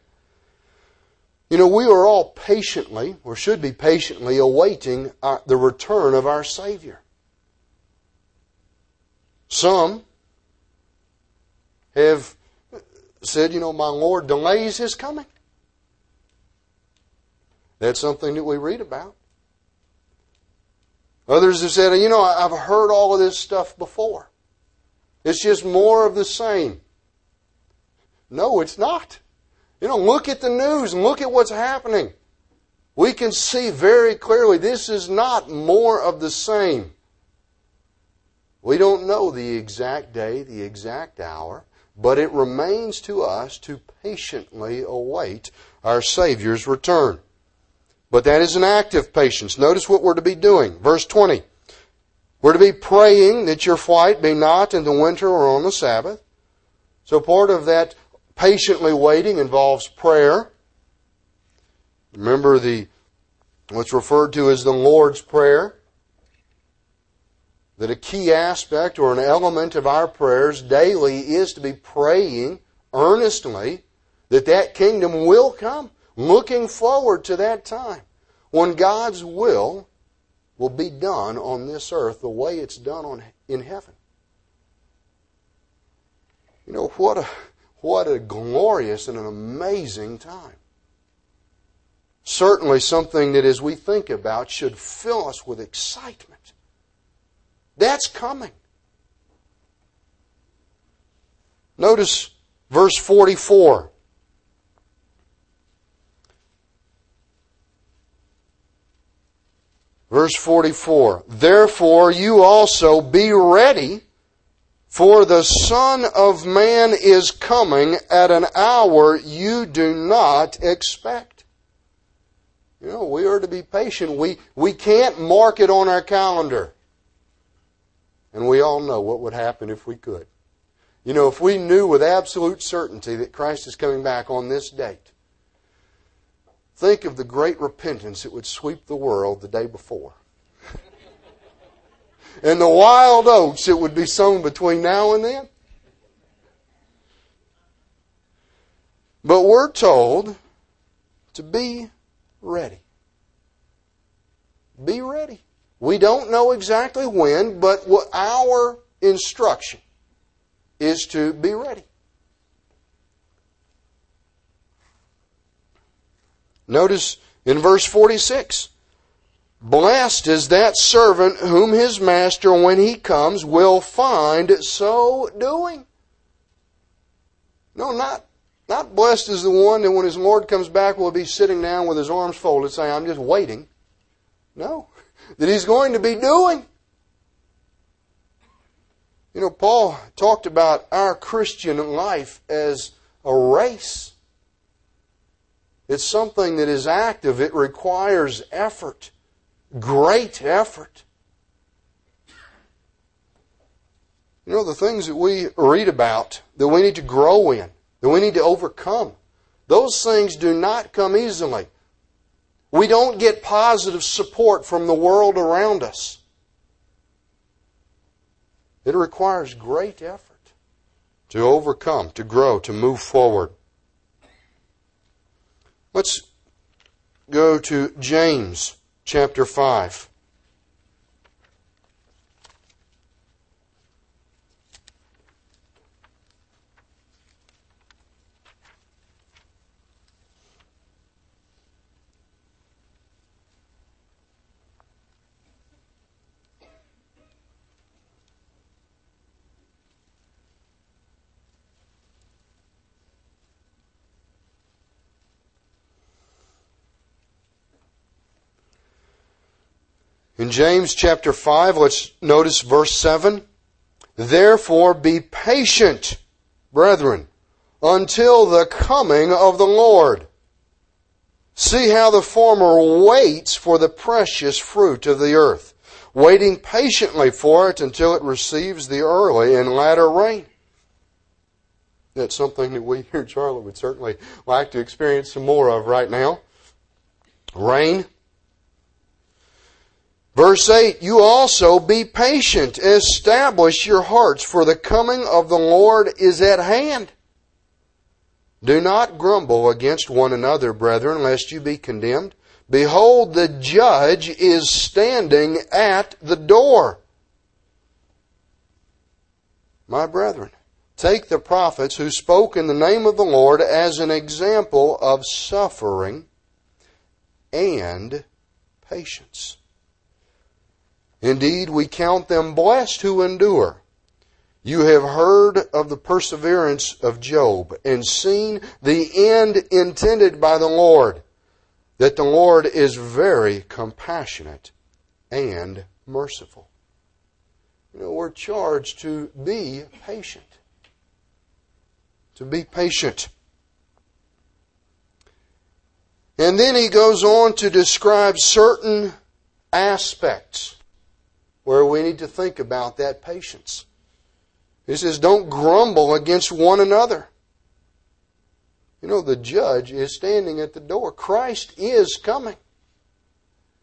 You know, we are all patiently, or should be patiently, awaiting our, the return of our Savior. Some have said, you know, my Lord delays his coming. That's something that we read about. Others have said, you know, I've heard all of this stuff before. It's just more of the same. No, it's not. You know, look at the news and look at what's happening. We can see very clearly this is not more of the same. We don't know the exact day, the exact hour, but it remains to us to patiently await our Savior's return. But that is an active patience. Notice what we're to be doing. Verse 20. We're to be praying that your flight be not in the winter or on the Sabbath. So part of that patiently waiting involves prayer. Remember the what's referred to as the Lord's Prayer. That a key aspect or an element of our prayers daily is to be praying earnestly that that kingdom will come looking forward to that time when God's will will be done on this earth the way it's done on, in heaven. You know, what a, what a glorious and an amazing time. Certainly something that as we think about should fill us with excitement. That's coming. Notice verse 44. Verse 44 Therefore you also be ready, for the Son of Man is coming at an hour you do not expect. You know, we are to be patient. We, we can't mark it on our calendar. And we all know what would happen if we could. You know, if we knew with absolute certainty that Christ is coming back on this date, Think of the great repentance that would sweep the world the day before. And the wild oats that would be sown between now and then. But we're told to be ready. Be ready. We don't know exactly when, but our instruction is to be ready. Notice in verse 46 Blessed is that servant whom his master, when he comes, will find so doing. No, not, not blessed is the one that when his Lord comes back will be sitting down with his arms folded saying, I'm just waiting. No, that he's going to be doing. You know, Paul talked about our Christian life as a race. It's something that is active. It requires effort, great effort. You know, the things that we read about, that we need to grow in, that we need to overcome, those things do not come easily. We don't get positive support from the world around us. It requires great effort to overcome, to grow, to move forward. Let's go to James chapter 5. In James chapter 5, let's notice verse 7. Therefore be patient, brethren, until the coming of the Lord. See how the former waits for the precious fruit of the earth, waiting patiently for it until it receives the early and latter rain. That's something that we here in Charlotte would certainly like to experience some more of right now. Rain. Verse 8, you also be patient, establish your hearts, for the coming of the Lord is at hand. Do not grumble against one another, brethren, lest you be condemned. Behold, the judge is standing at the door. My brethren, take the prophets who spoke in the name of the Lord as an example of suffering and patience. Indeed, we count them blessed who endure. You have heard of the perseverance of Job and seen the end intended by the Lord, that the Lord is very compassionate and merciful. You know, we're charged to be patient. To be patient. And then he goes on to describe certain aspects where we need to think about that patience. He says, don't grumble against one another. You know, the judge is standing at the door. Christ is coming.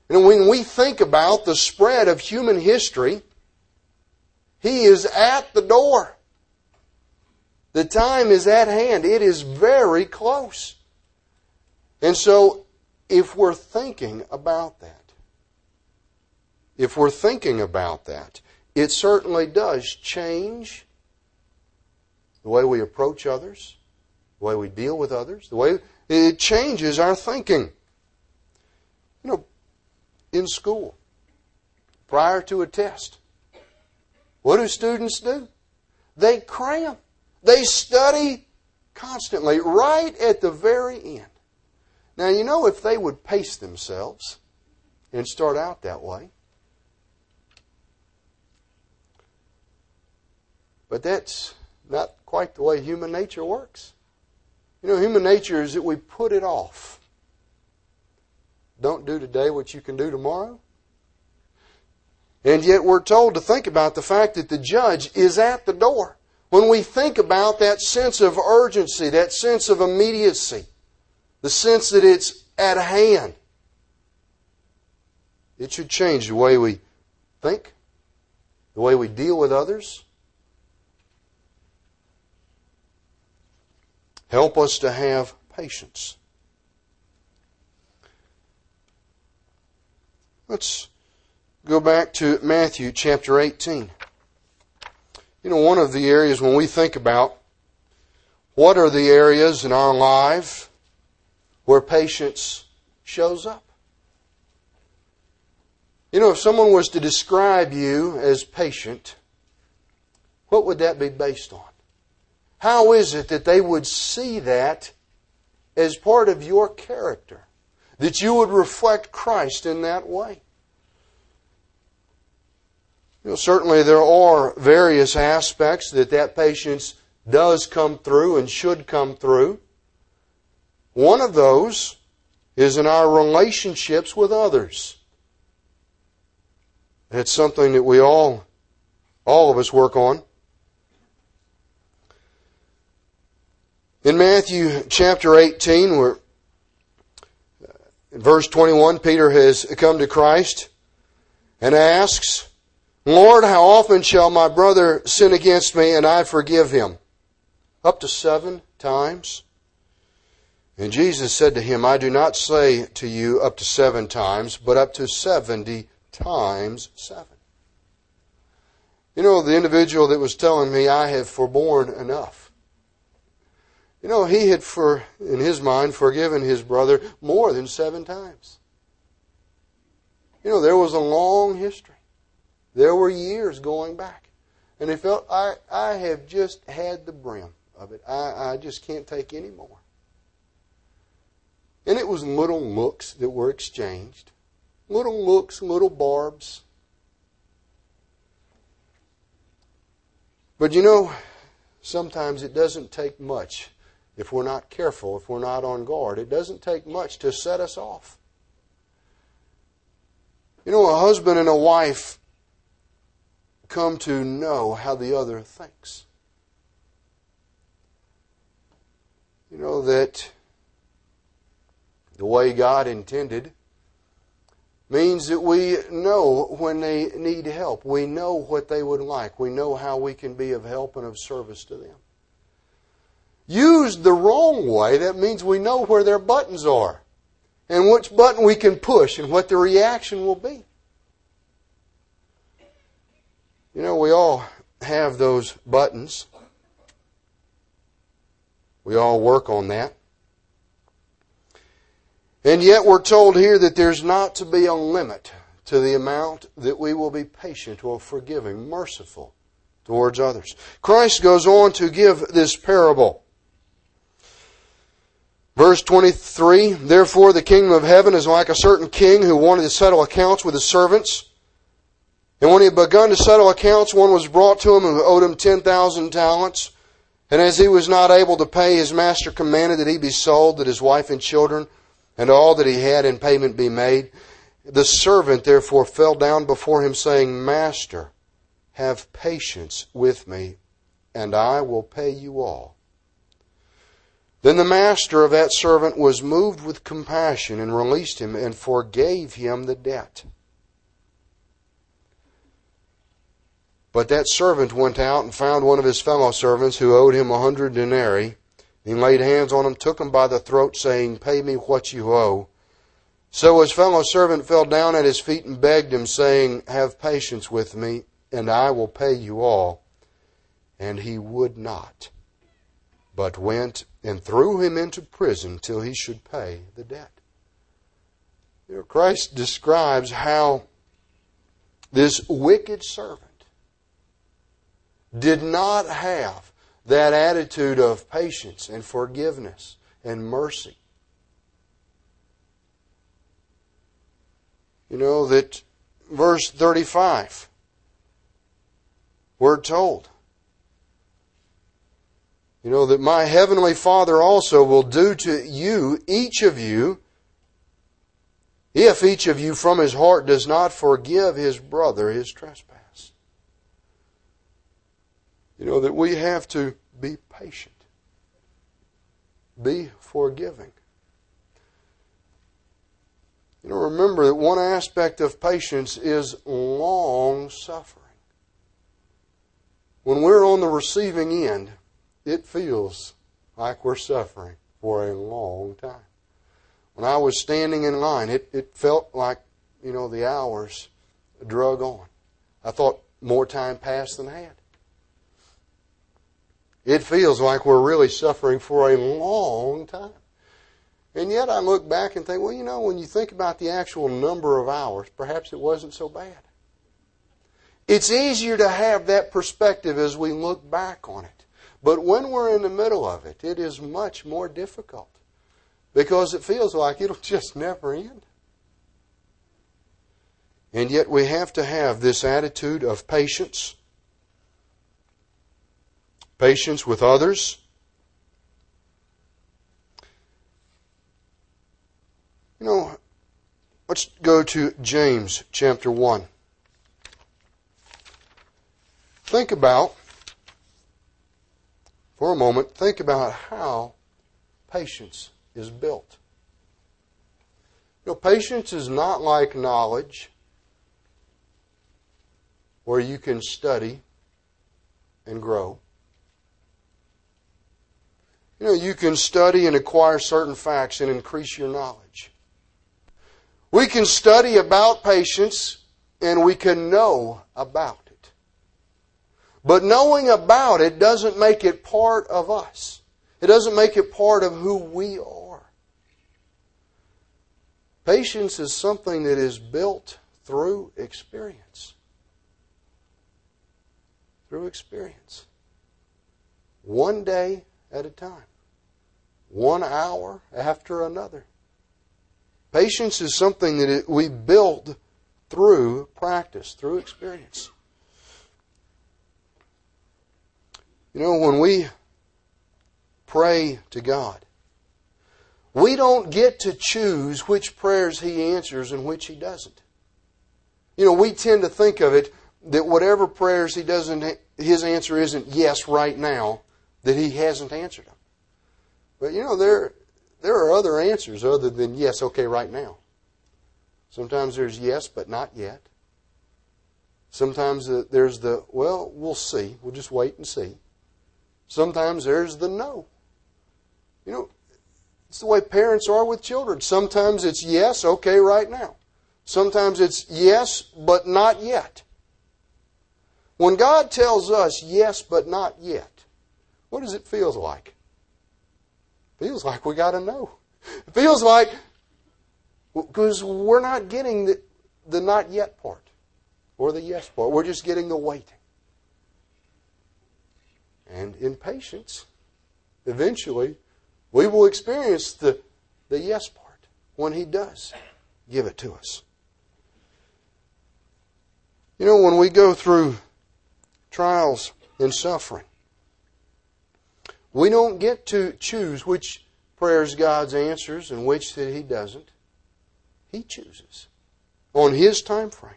And when we think about the spread of human history, He is at the door. The time is at hand. It is very close. And so, if we're thinking about that, if we're thinking about that, it certainly does change the way we approach others, the way we deal with others, the way it changes our thinking. You know, in school, prior to a test, what do students do? They cram. They study constantly, right at the very end. Now, you know, if they would pace themselves and start out that way, But that's not quite the way human nature works. You know, human nature is that we put it off. Don't do today what you can do tomorrow. And yet we're told to think about the fact that the judge is at the door. When we think about that sense of urgency, that sense of immediacy, the sense that it's at hand, it should change the way we think, the way we deal with others, Help us to have patience. Let's go back to Matthew chapter 18. You know, one of the areas when we think about what are the areas in our life where patience shows up? You know, if someone was to describe you as patient, what would that be based on? How is it that they would see that as part of your character? That you would reflect Christ in that way? You know, certainly there are various aspects that that patience does come through and should come through. One of those is in our relationships with others. It's something that we all, all of us work on. In Matthew chapter 18, where in uh, verse 21, Peter has come to Christ and asks, Lord, how often shall my brother sin against me and I forgive him? Up to seven times. And Jesus said to him, I do not say to you up to seven times, but up to seventy times seven. You know, the individual that was telling me, I have forborne enough. You know, he had, for, in his mind, forgiven his brother more than seven times. You know, there was a long history. There were years going back. And he felt, I, I have just had the brim of it. I, I just can't take any more. And it was little looks that were exchanged. Little looks, little barbs. But you know, sometimes it doesn't take much if we're not careful, if we're not on guard. It doesn't take much to set us off. You know, a husband and a wife come to know how the other thinks. you know, that the way God intended means that we know when they need help. We know what they would like. We know how we can be of help and of service to them. Used the wrong way, that means we know where their buttons are and which button we can push and what the reaction will be. You know, we all have those buttons. We all work on that. And yet we're told here that there's not to be a limit to the amount that we will be patient or forgiving, merciful towards others. Christ goes on to give this parable. Verse 23, Therefore the kingdom of heaven is like a certain king who wanted to settle accounts with his servants. And when he had begun to settle accounts, one was brought to him who owed him 10,000 talents. And as he was not able to pay, his master commanded that he be sold, that his wife and children and all that he had in payment be made. The servant therefore fell down before him, saying, Master, have patience with me, and I will pay you all. Then the master of that servant was moved with compassion and released him and forgave him the debt. But that servant went out and found one of his fellow servants who owed him a hundred denarii he laid hands on him, took him by the throat, saying, Pay me what you owe. So his fellow servant fell down at his feet and begged him, saying, Have patience with me, and I will pay you all. And he would not, but went and threw him into prison till he should pay the debt. You know, Christ describes how this wicked servant did not have that attitude of patience and forgiveness and mercy. You know that verse 35, we're told, you know, that my heavenly Father also will do to you, each of you, if each of you from his heart does not forgive his brother his trespass. You know, that we have to be patient, be forgiving. You know, remember that one aspect of patience is long suffering. When we're on the receiving end, it feels like we're suffering for a long time. When I was standing in line, it, it felt like, you know, the hours drug on. I thought more time passed than had. It feels like we're really suffering for a long time. And yet I look back and think, well, you know, when you think about the actual number of hours, perhaps it wasn't so bad. It's easier to have that perspective as we look back on it. But when we're in the middle of it, it is much more difficult because it feels like it'll just never end. And yet we have to have this attitude of patience patience with others. You know, let's go to James chapter 1. Think about, for a moment, think about how patience is built. You know, patience is not like knowledge where you can study and grow. You know, you can study and acquire certain facts and increase your knowledge. We can study about patience and we can know about. But knowing about it doesn't make it part of us. It doesn't make it part of who we are. Patience is something that is built through experience. Through experience. One day at a time, one hour after another. Patience is something that we build through practice, through experience. You know, when we pray to God, we don't get to choose which prayers He answers and which He doesn't. You know, we tend to think of it that whatever prayers He doesn't, His answer isn't yes right now, that he hasn't answered them. But you know, there, there are other answers other than yes, okay, right now. Sometimes there's yes, but not yet. Sometimes uh, there's the, well, we'll see. We'll just wait and see. Sometimes there's the no. You know, it's the way parents are with children. Sometimes it's yes, okay, right now. Sometimes it's yes, but not yet. When God tells us yes, but not yet, what does it feel like? Feels like we got to know. It feels like because we're not getting the, the not yet part or the yes part. We're just getting the waiting. And in patience, eventually, we will experience the, the yes part when He does give it to us. You know, when we go through trials and suffering, we don't get to choose which prayers God's answers and which that He doesn't. He chooses on His time frame.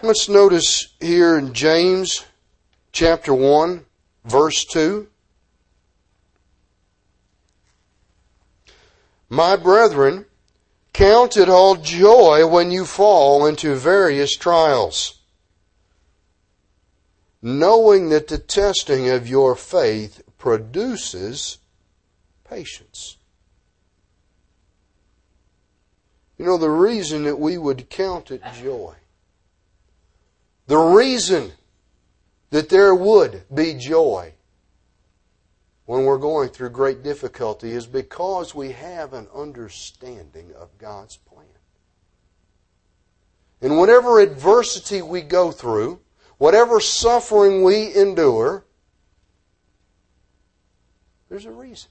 Let's notice here in James chapter 1, verse 2. My brethren, count it all joy when you fall into various trials, knowing that the testing of your faith produces patience. You know, the reason that we would count it joy the reason that there would be joy when we're going through great difficulty is because we have an understanding of God's plan. And whatever adversity we go through, whatever suffering we endure, there's a reason.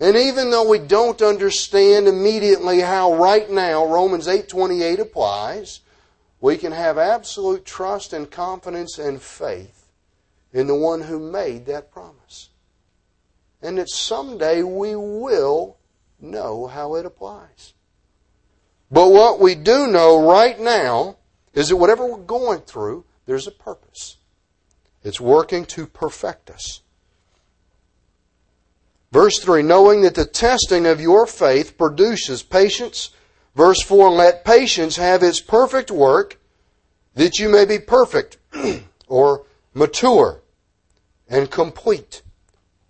And even though we don't understand immediately how right now Romans 8:28 applies, we can have absolute trust and confidence and faith in the one who made that promise. And that someday we will know how it applies. But what we do know right now is that whatever we're going through, there's a purpose. It's working to perfect us. Verse 3 Knowing that the testing of your faith produces patience, Verse 4 Let patience have its perfect work, that you may be perfect or mature and complete,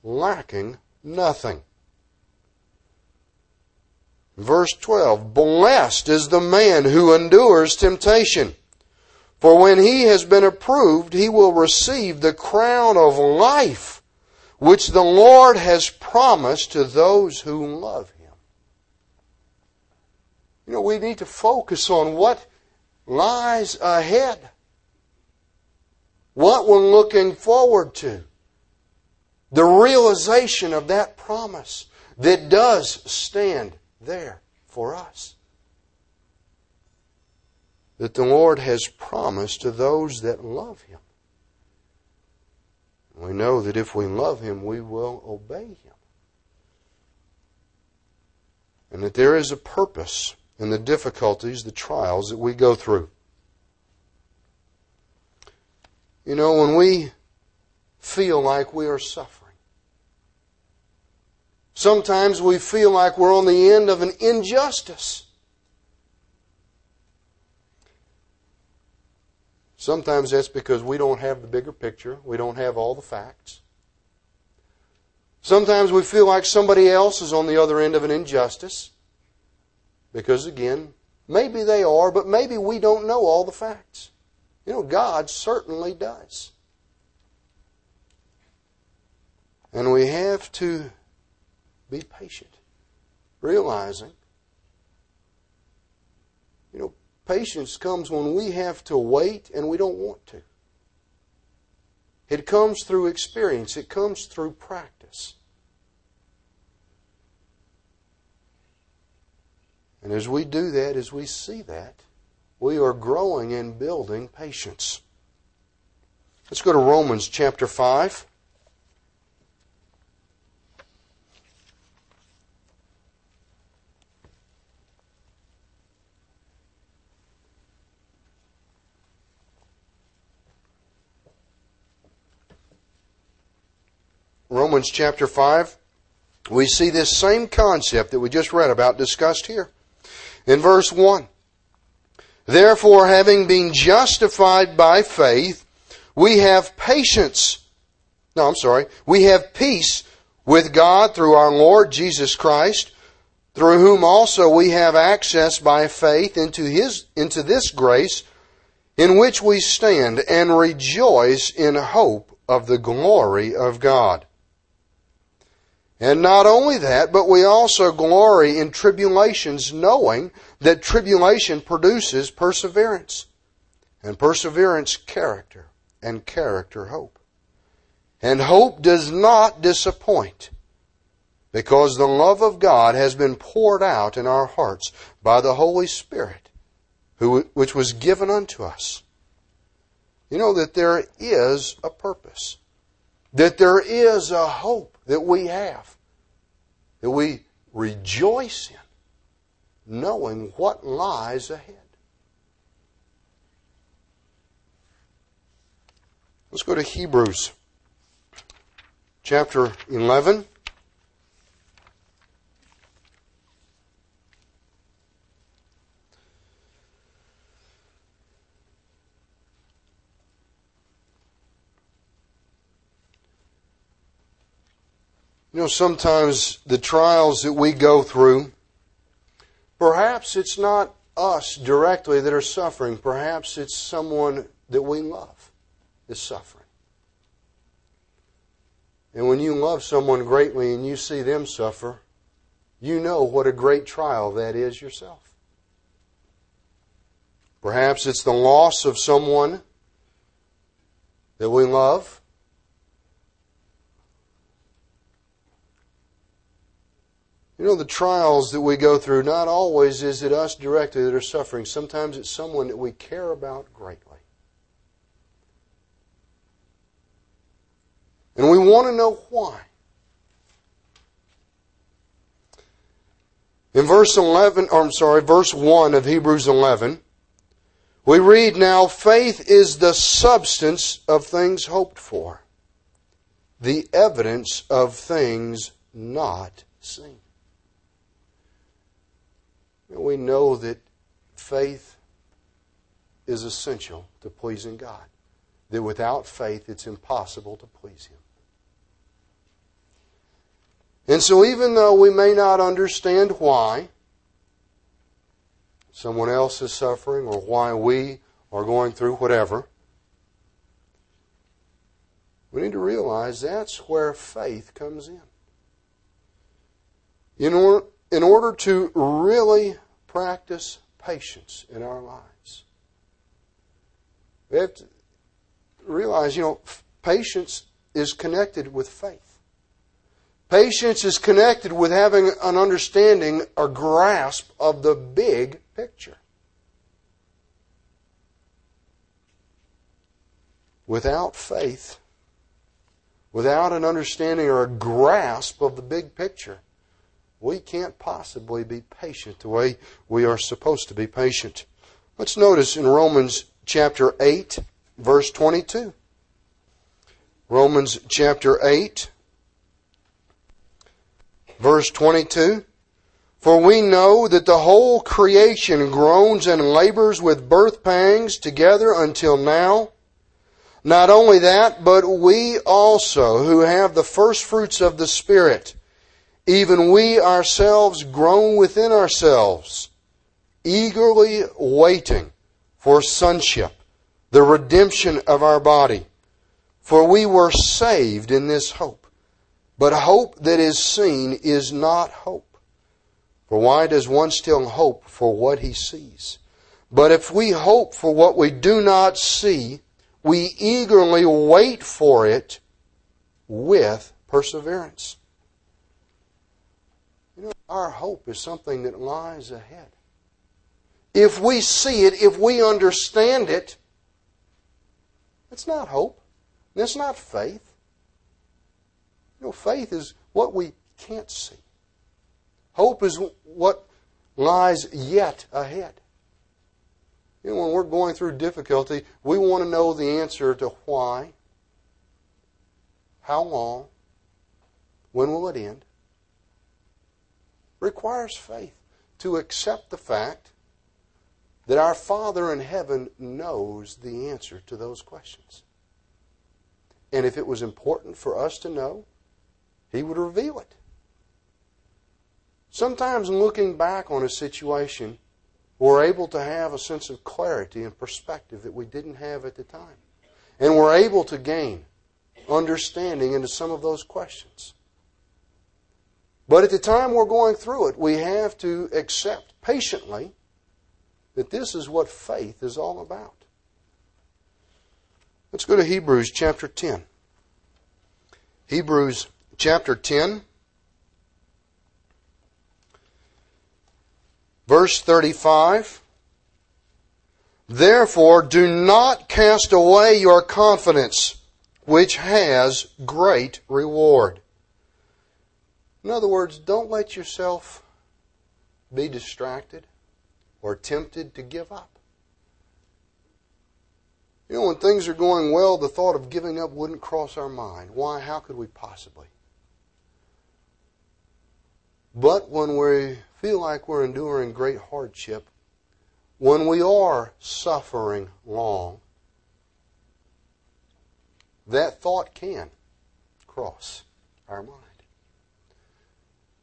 lacking nothing. Verse 12 Blessed is the man who endures temptation. For when he has been approved, he will receive the crown of life which the Lord has promised to those who love him. You know, we need to focus on what lies ahead. What we're looking forward to. The realization of that promise that does stand there for us. That the Lord has promised to those that love Him. We know that if we love Him, we will obey Him. And that there is a purpose and the difficulties, the trials that we go through. You know, when we feel like we are suffering, sometimes we feel like we're on the end of an injustice. Sometimes that's because we don't have the bigger picture, we don't have all the facts. Sometimes we feel like somebody else is on the other end of an injustice. Because again, maybe they are, but maybe we don't know all the facts. You know, God certainly does. And we have to be patient, realizing, you know, patience comes when we have to wait and we don't want to. It comes through experience, it comes through practice. And as we do that, as we see that, we are growing and building patience. Let's go to Romans chapter 5. Romans chapter 5, we see this same concept that we just read about discussed here. In verse 1, Therefore, having been justified by faith, we have patience. No, I'm sorry. We have peace with God through our Lord Jesus Christ, through whom also we have access by faith into his, into this grace in which we stand and rejoice in hope of the glory of God. And not only that, but we also glory in tribulations, knowing that tribulation produces perseverance, and perseverance, character, and character, hope. And hope does not disappoint, because the love of God has been poured out in our hearts by the Holy Spirit, who, which was given unto us. You know that there is a purpose, that there is a hope that we have, that we rejoice in, knowing what lies ahead. Let's go to Hebrews chapter 11. You know, sometimes the trials that we go through, perhaps it's not us directly that are suffering. Perhaps it's someone that we love is suffering. And when you love someone greatly and you see them suffer, you know what a great trial that is yourself. Perhaps it's the loss of someone that we love. You know, the trials that we go through, not always is it us directly that are suffering. Sometimes it's someone that we care about greatly. And we want to know why. In verse 11, or I'm sorry, verse 1 of Hebrews 11, we read now, faith is the substance of things hoped for, the evidence of things not seen we know that faith is essential to pleasing God. That without faith, it's impossible to please Him. And so, even though we may not understand why someone else is suffering or why we are going through whatever, we need to realize that's where faith comes in. In order, in order to really practice patience in our lives. We have to realize, you know, patience is connected with faith. Patience is connected with having an understanding a grasp of the big picture. Without faith, without an understanding or a grasp of the big picture, we can't possibly be patient the way we are supposed to be patient. Let's notice in Romans chapter 8, verse 22. Romans chapter 8, verse 22. For we know that the whole creation groans and labors with birth pangs together until now. Not only that, but we also, who have the first fruits of the Spirit, even we ourselves groan within ourselves, eagerly waiting for sonship, the redemption of our body. For we were saved in this hope. But hope that is seen is not hope. For why does one still hope for what he sees? But if we hope for what we do not see, we eagerly wait for it with perseverance. You know, our hope is something that lies ahead. If we see it, if we understand it, it's not hope. It's not faith. You know, faith is what we can't see. Hope is what lies yet ahead. You know, when we're going through difficulty, we want to know the answer to why, how long, When will it end? Requires faith to accept the fact that our Father in heaven knows the answer to those questions. And if it was important for us to know, He would reveal it. Sometimes looking back on a situation, we're able to have a sense of clarity and perspective that we didn't have at the time. And we're able to gain understanding into some of those questions. But at the time we're going through it, we have to accept patiently that this is what faith is all about. Let's go to Hebrews chapter 10. Hebrews chapter 10, verse 35. Therefore, do not cast away your confidence, which has great reward. In other words, don't let yourself be distracted or tempted to give up. You know, when things are going well, the thought of giving up wouldn't cross our mind. Why? How could we possibly? But when we feel like we're enduring great hardship, when we are suffering long, that thought can cross our mind.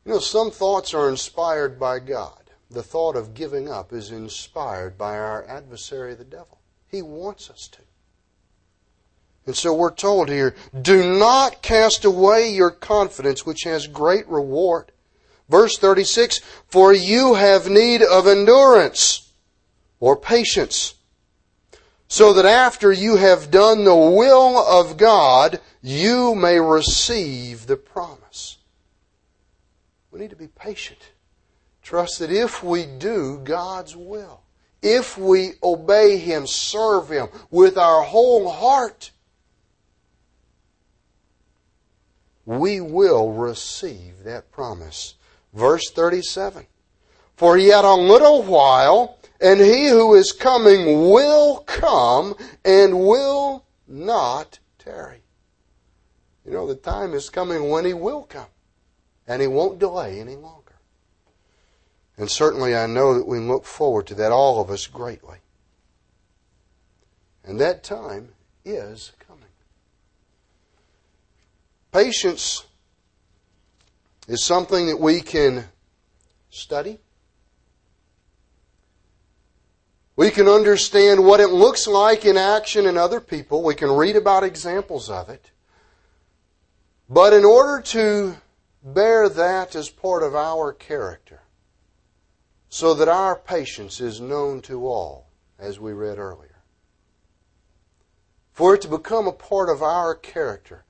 You know, some thoughts are inspired by God. The thought of giving up is inspired by our adversary, the devil. He wants us to. And so we're told here, do not cast away your confidence, which has great reward. Verse 36, for you have need of endurance or patience, so that after you have done the will of God, you may receive the promise. We need to be patient. Trust that if we do God's will, if we obey Him, serve Him with our whole heart, we will receive that promise. Verse 37. For yet a little while, and he who is coming will come and will not tarry. You know, the time is coming when he will come, and he won't delay any longer. And certainly I know that we look forward to that, all of us, greatly. And that time is coming. Patience is something that we can study. We can understand what it looks like in action in other people. We can read about examples of it. But in order to bear that as part of our character, so that our patience is known to all, as we read earlier. For it to become a part of our character,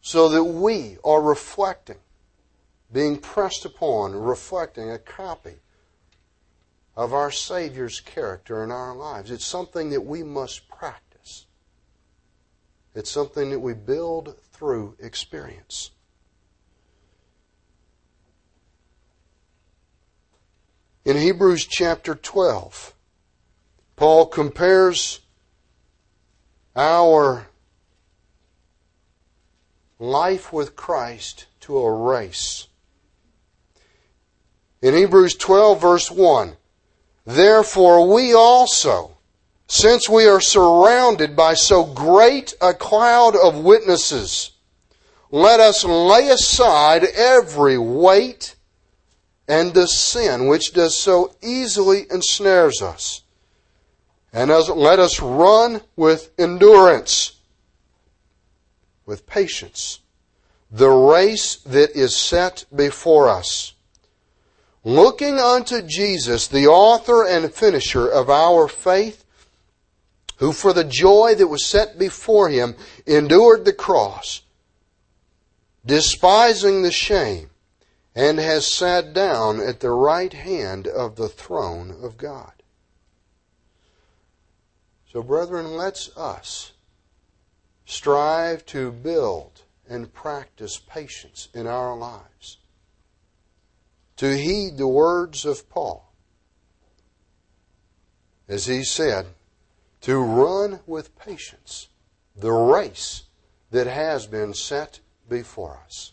so that we are reflecting, being pressed upon, reflecting a copy of our Savior's character in our lives. It's something that we must practice. It's something that we build through experience. In Hebrews chapter 12, Paul compares our life with Christ to a race. In Hebrews 12, verse 1, Therefore we also, since we are surrounded by so great a cloud of witnesses, let us lay aside every weight and the sin which does so easily ensnares us. And as, let us run with endurance, with patience, the race that is set before us. Looking unto Jesus, the author and finisher of our faith, who for the joy that was set before him endured the cross, despising the shame, and has sat down at the right hand of the throne of God. So, brethren, let's us strive to build and practice patience in our lives. To heed the words of Paul, as he said, to run with patience the race that has been set before us.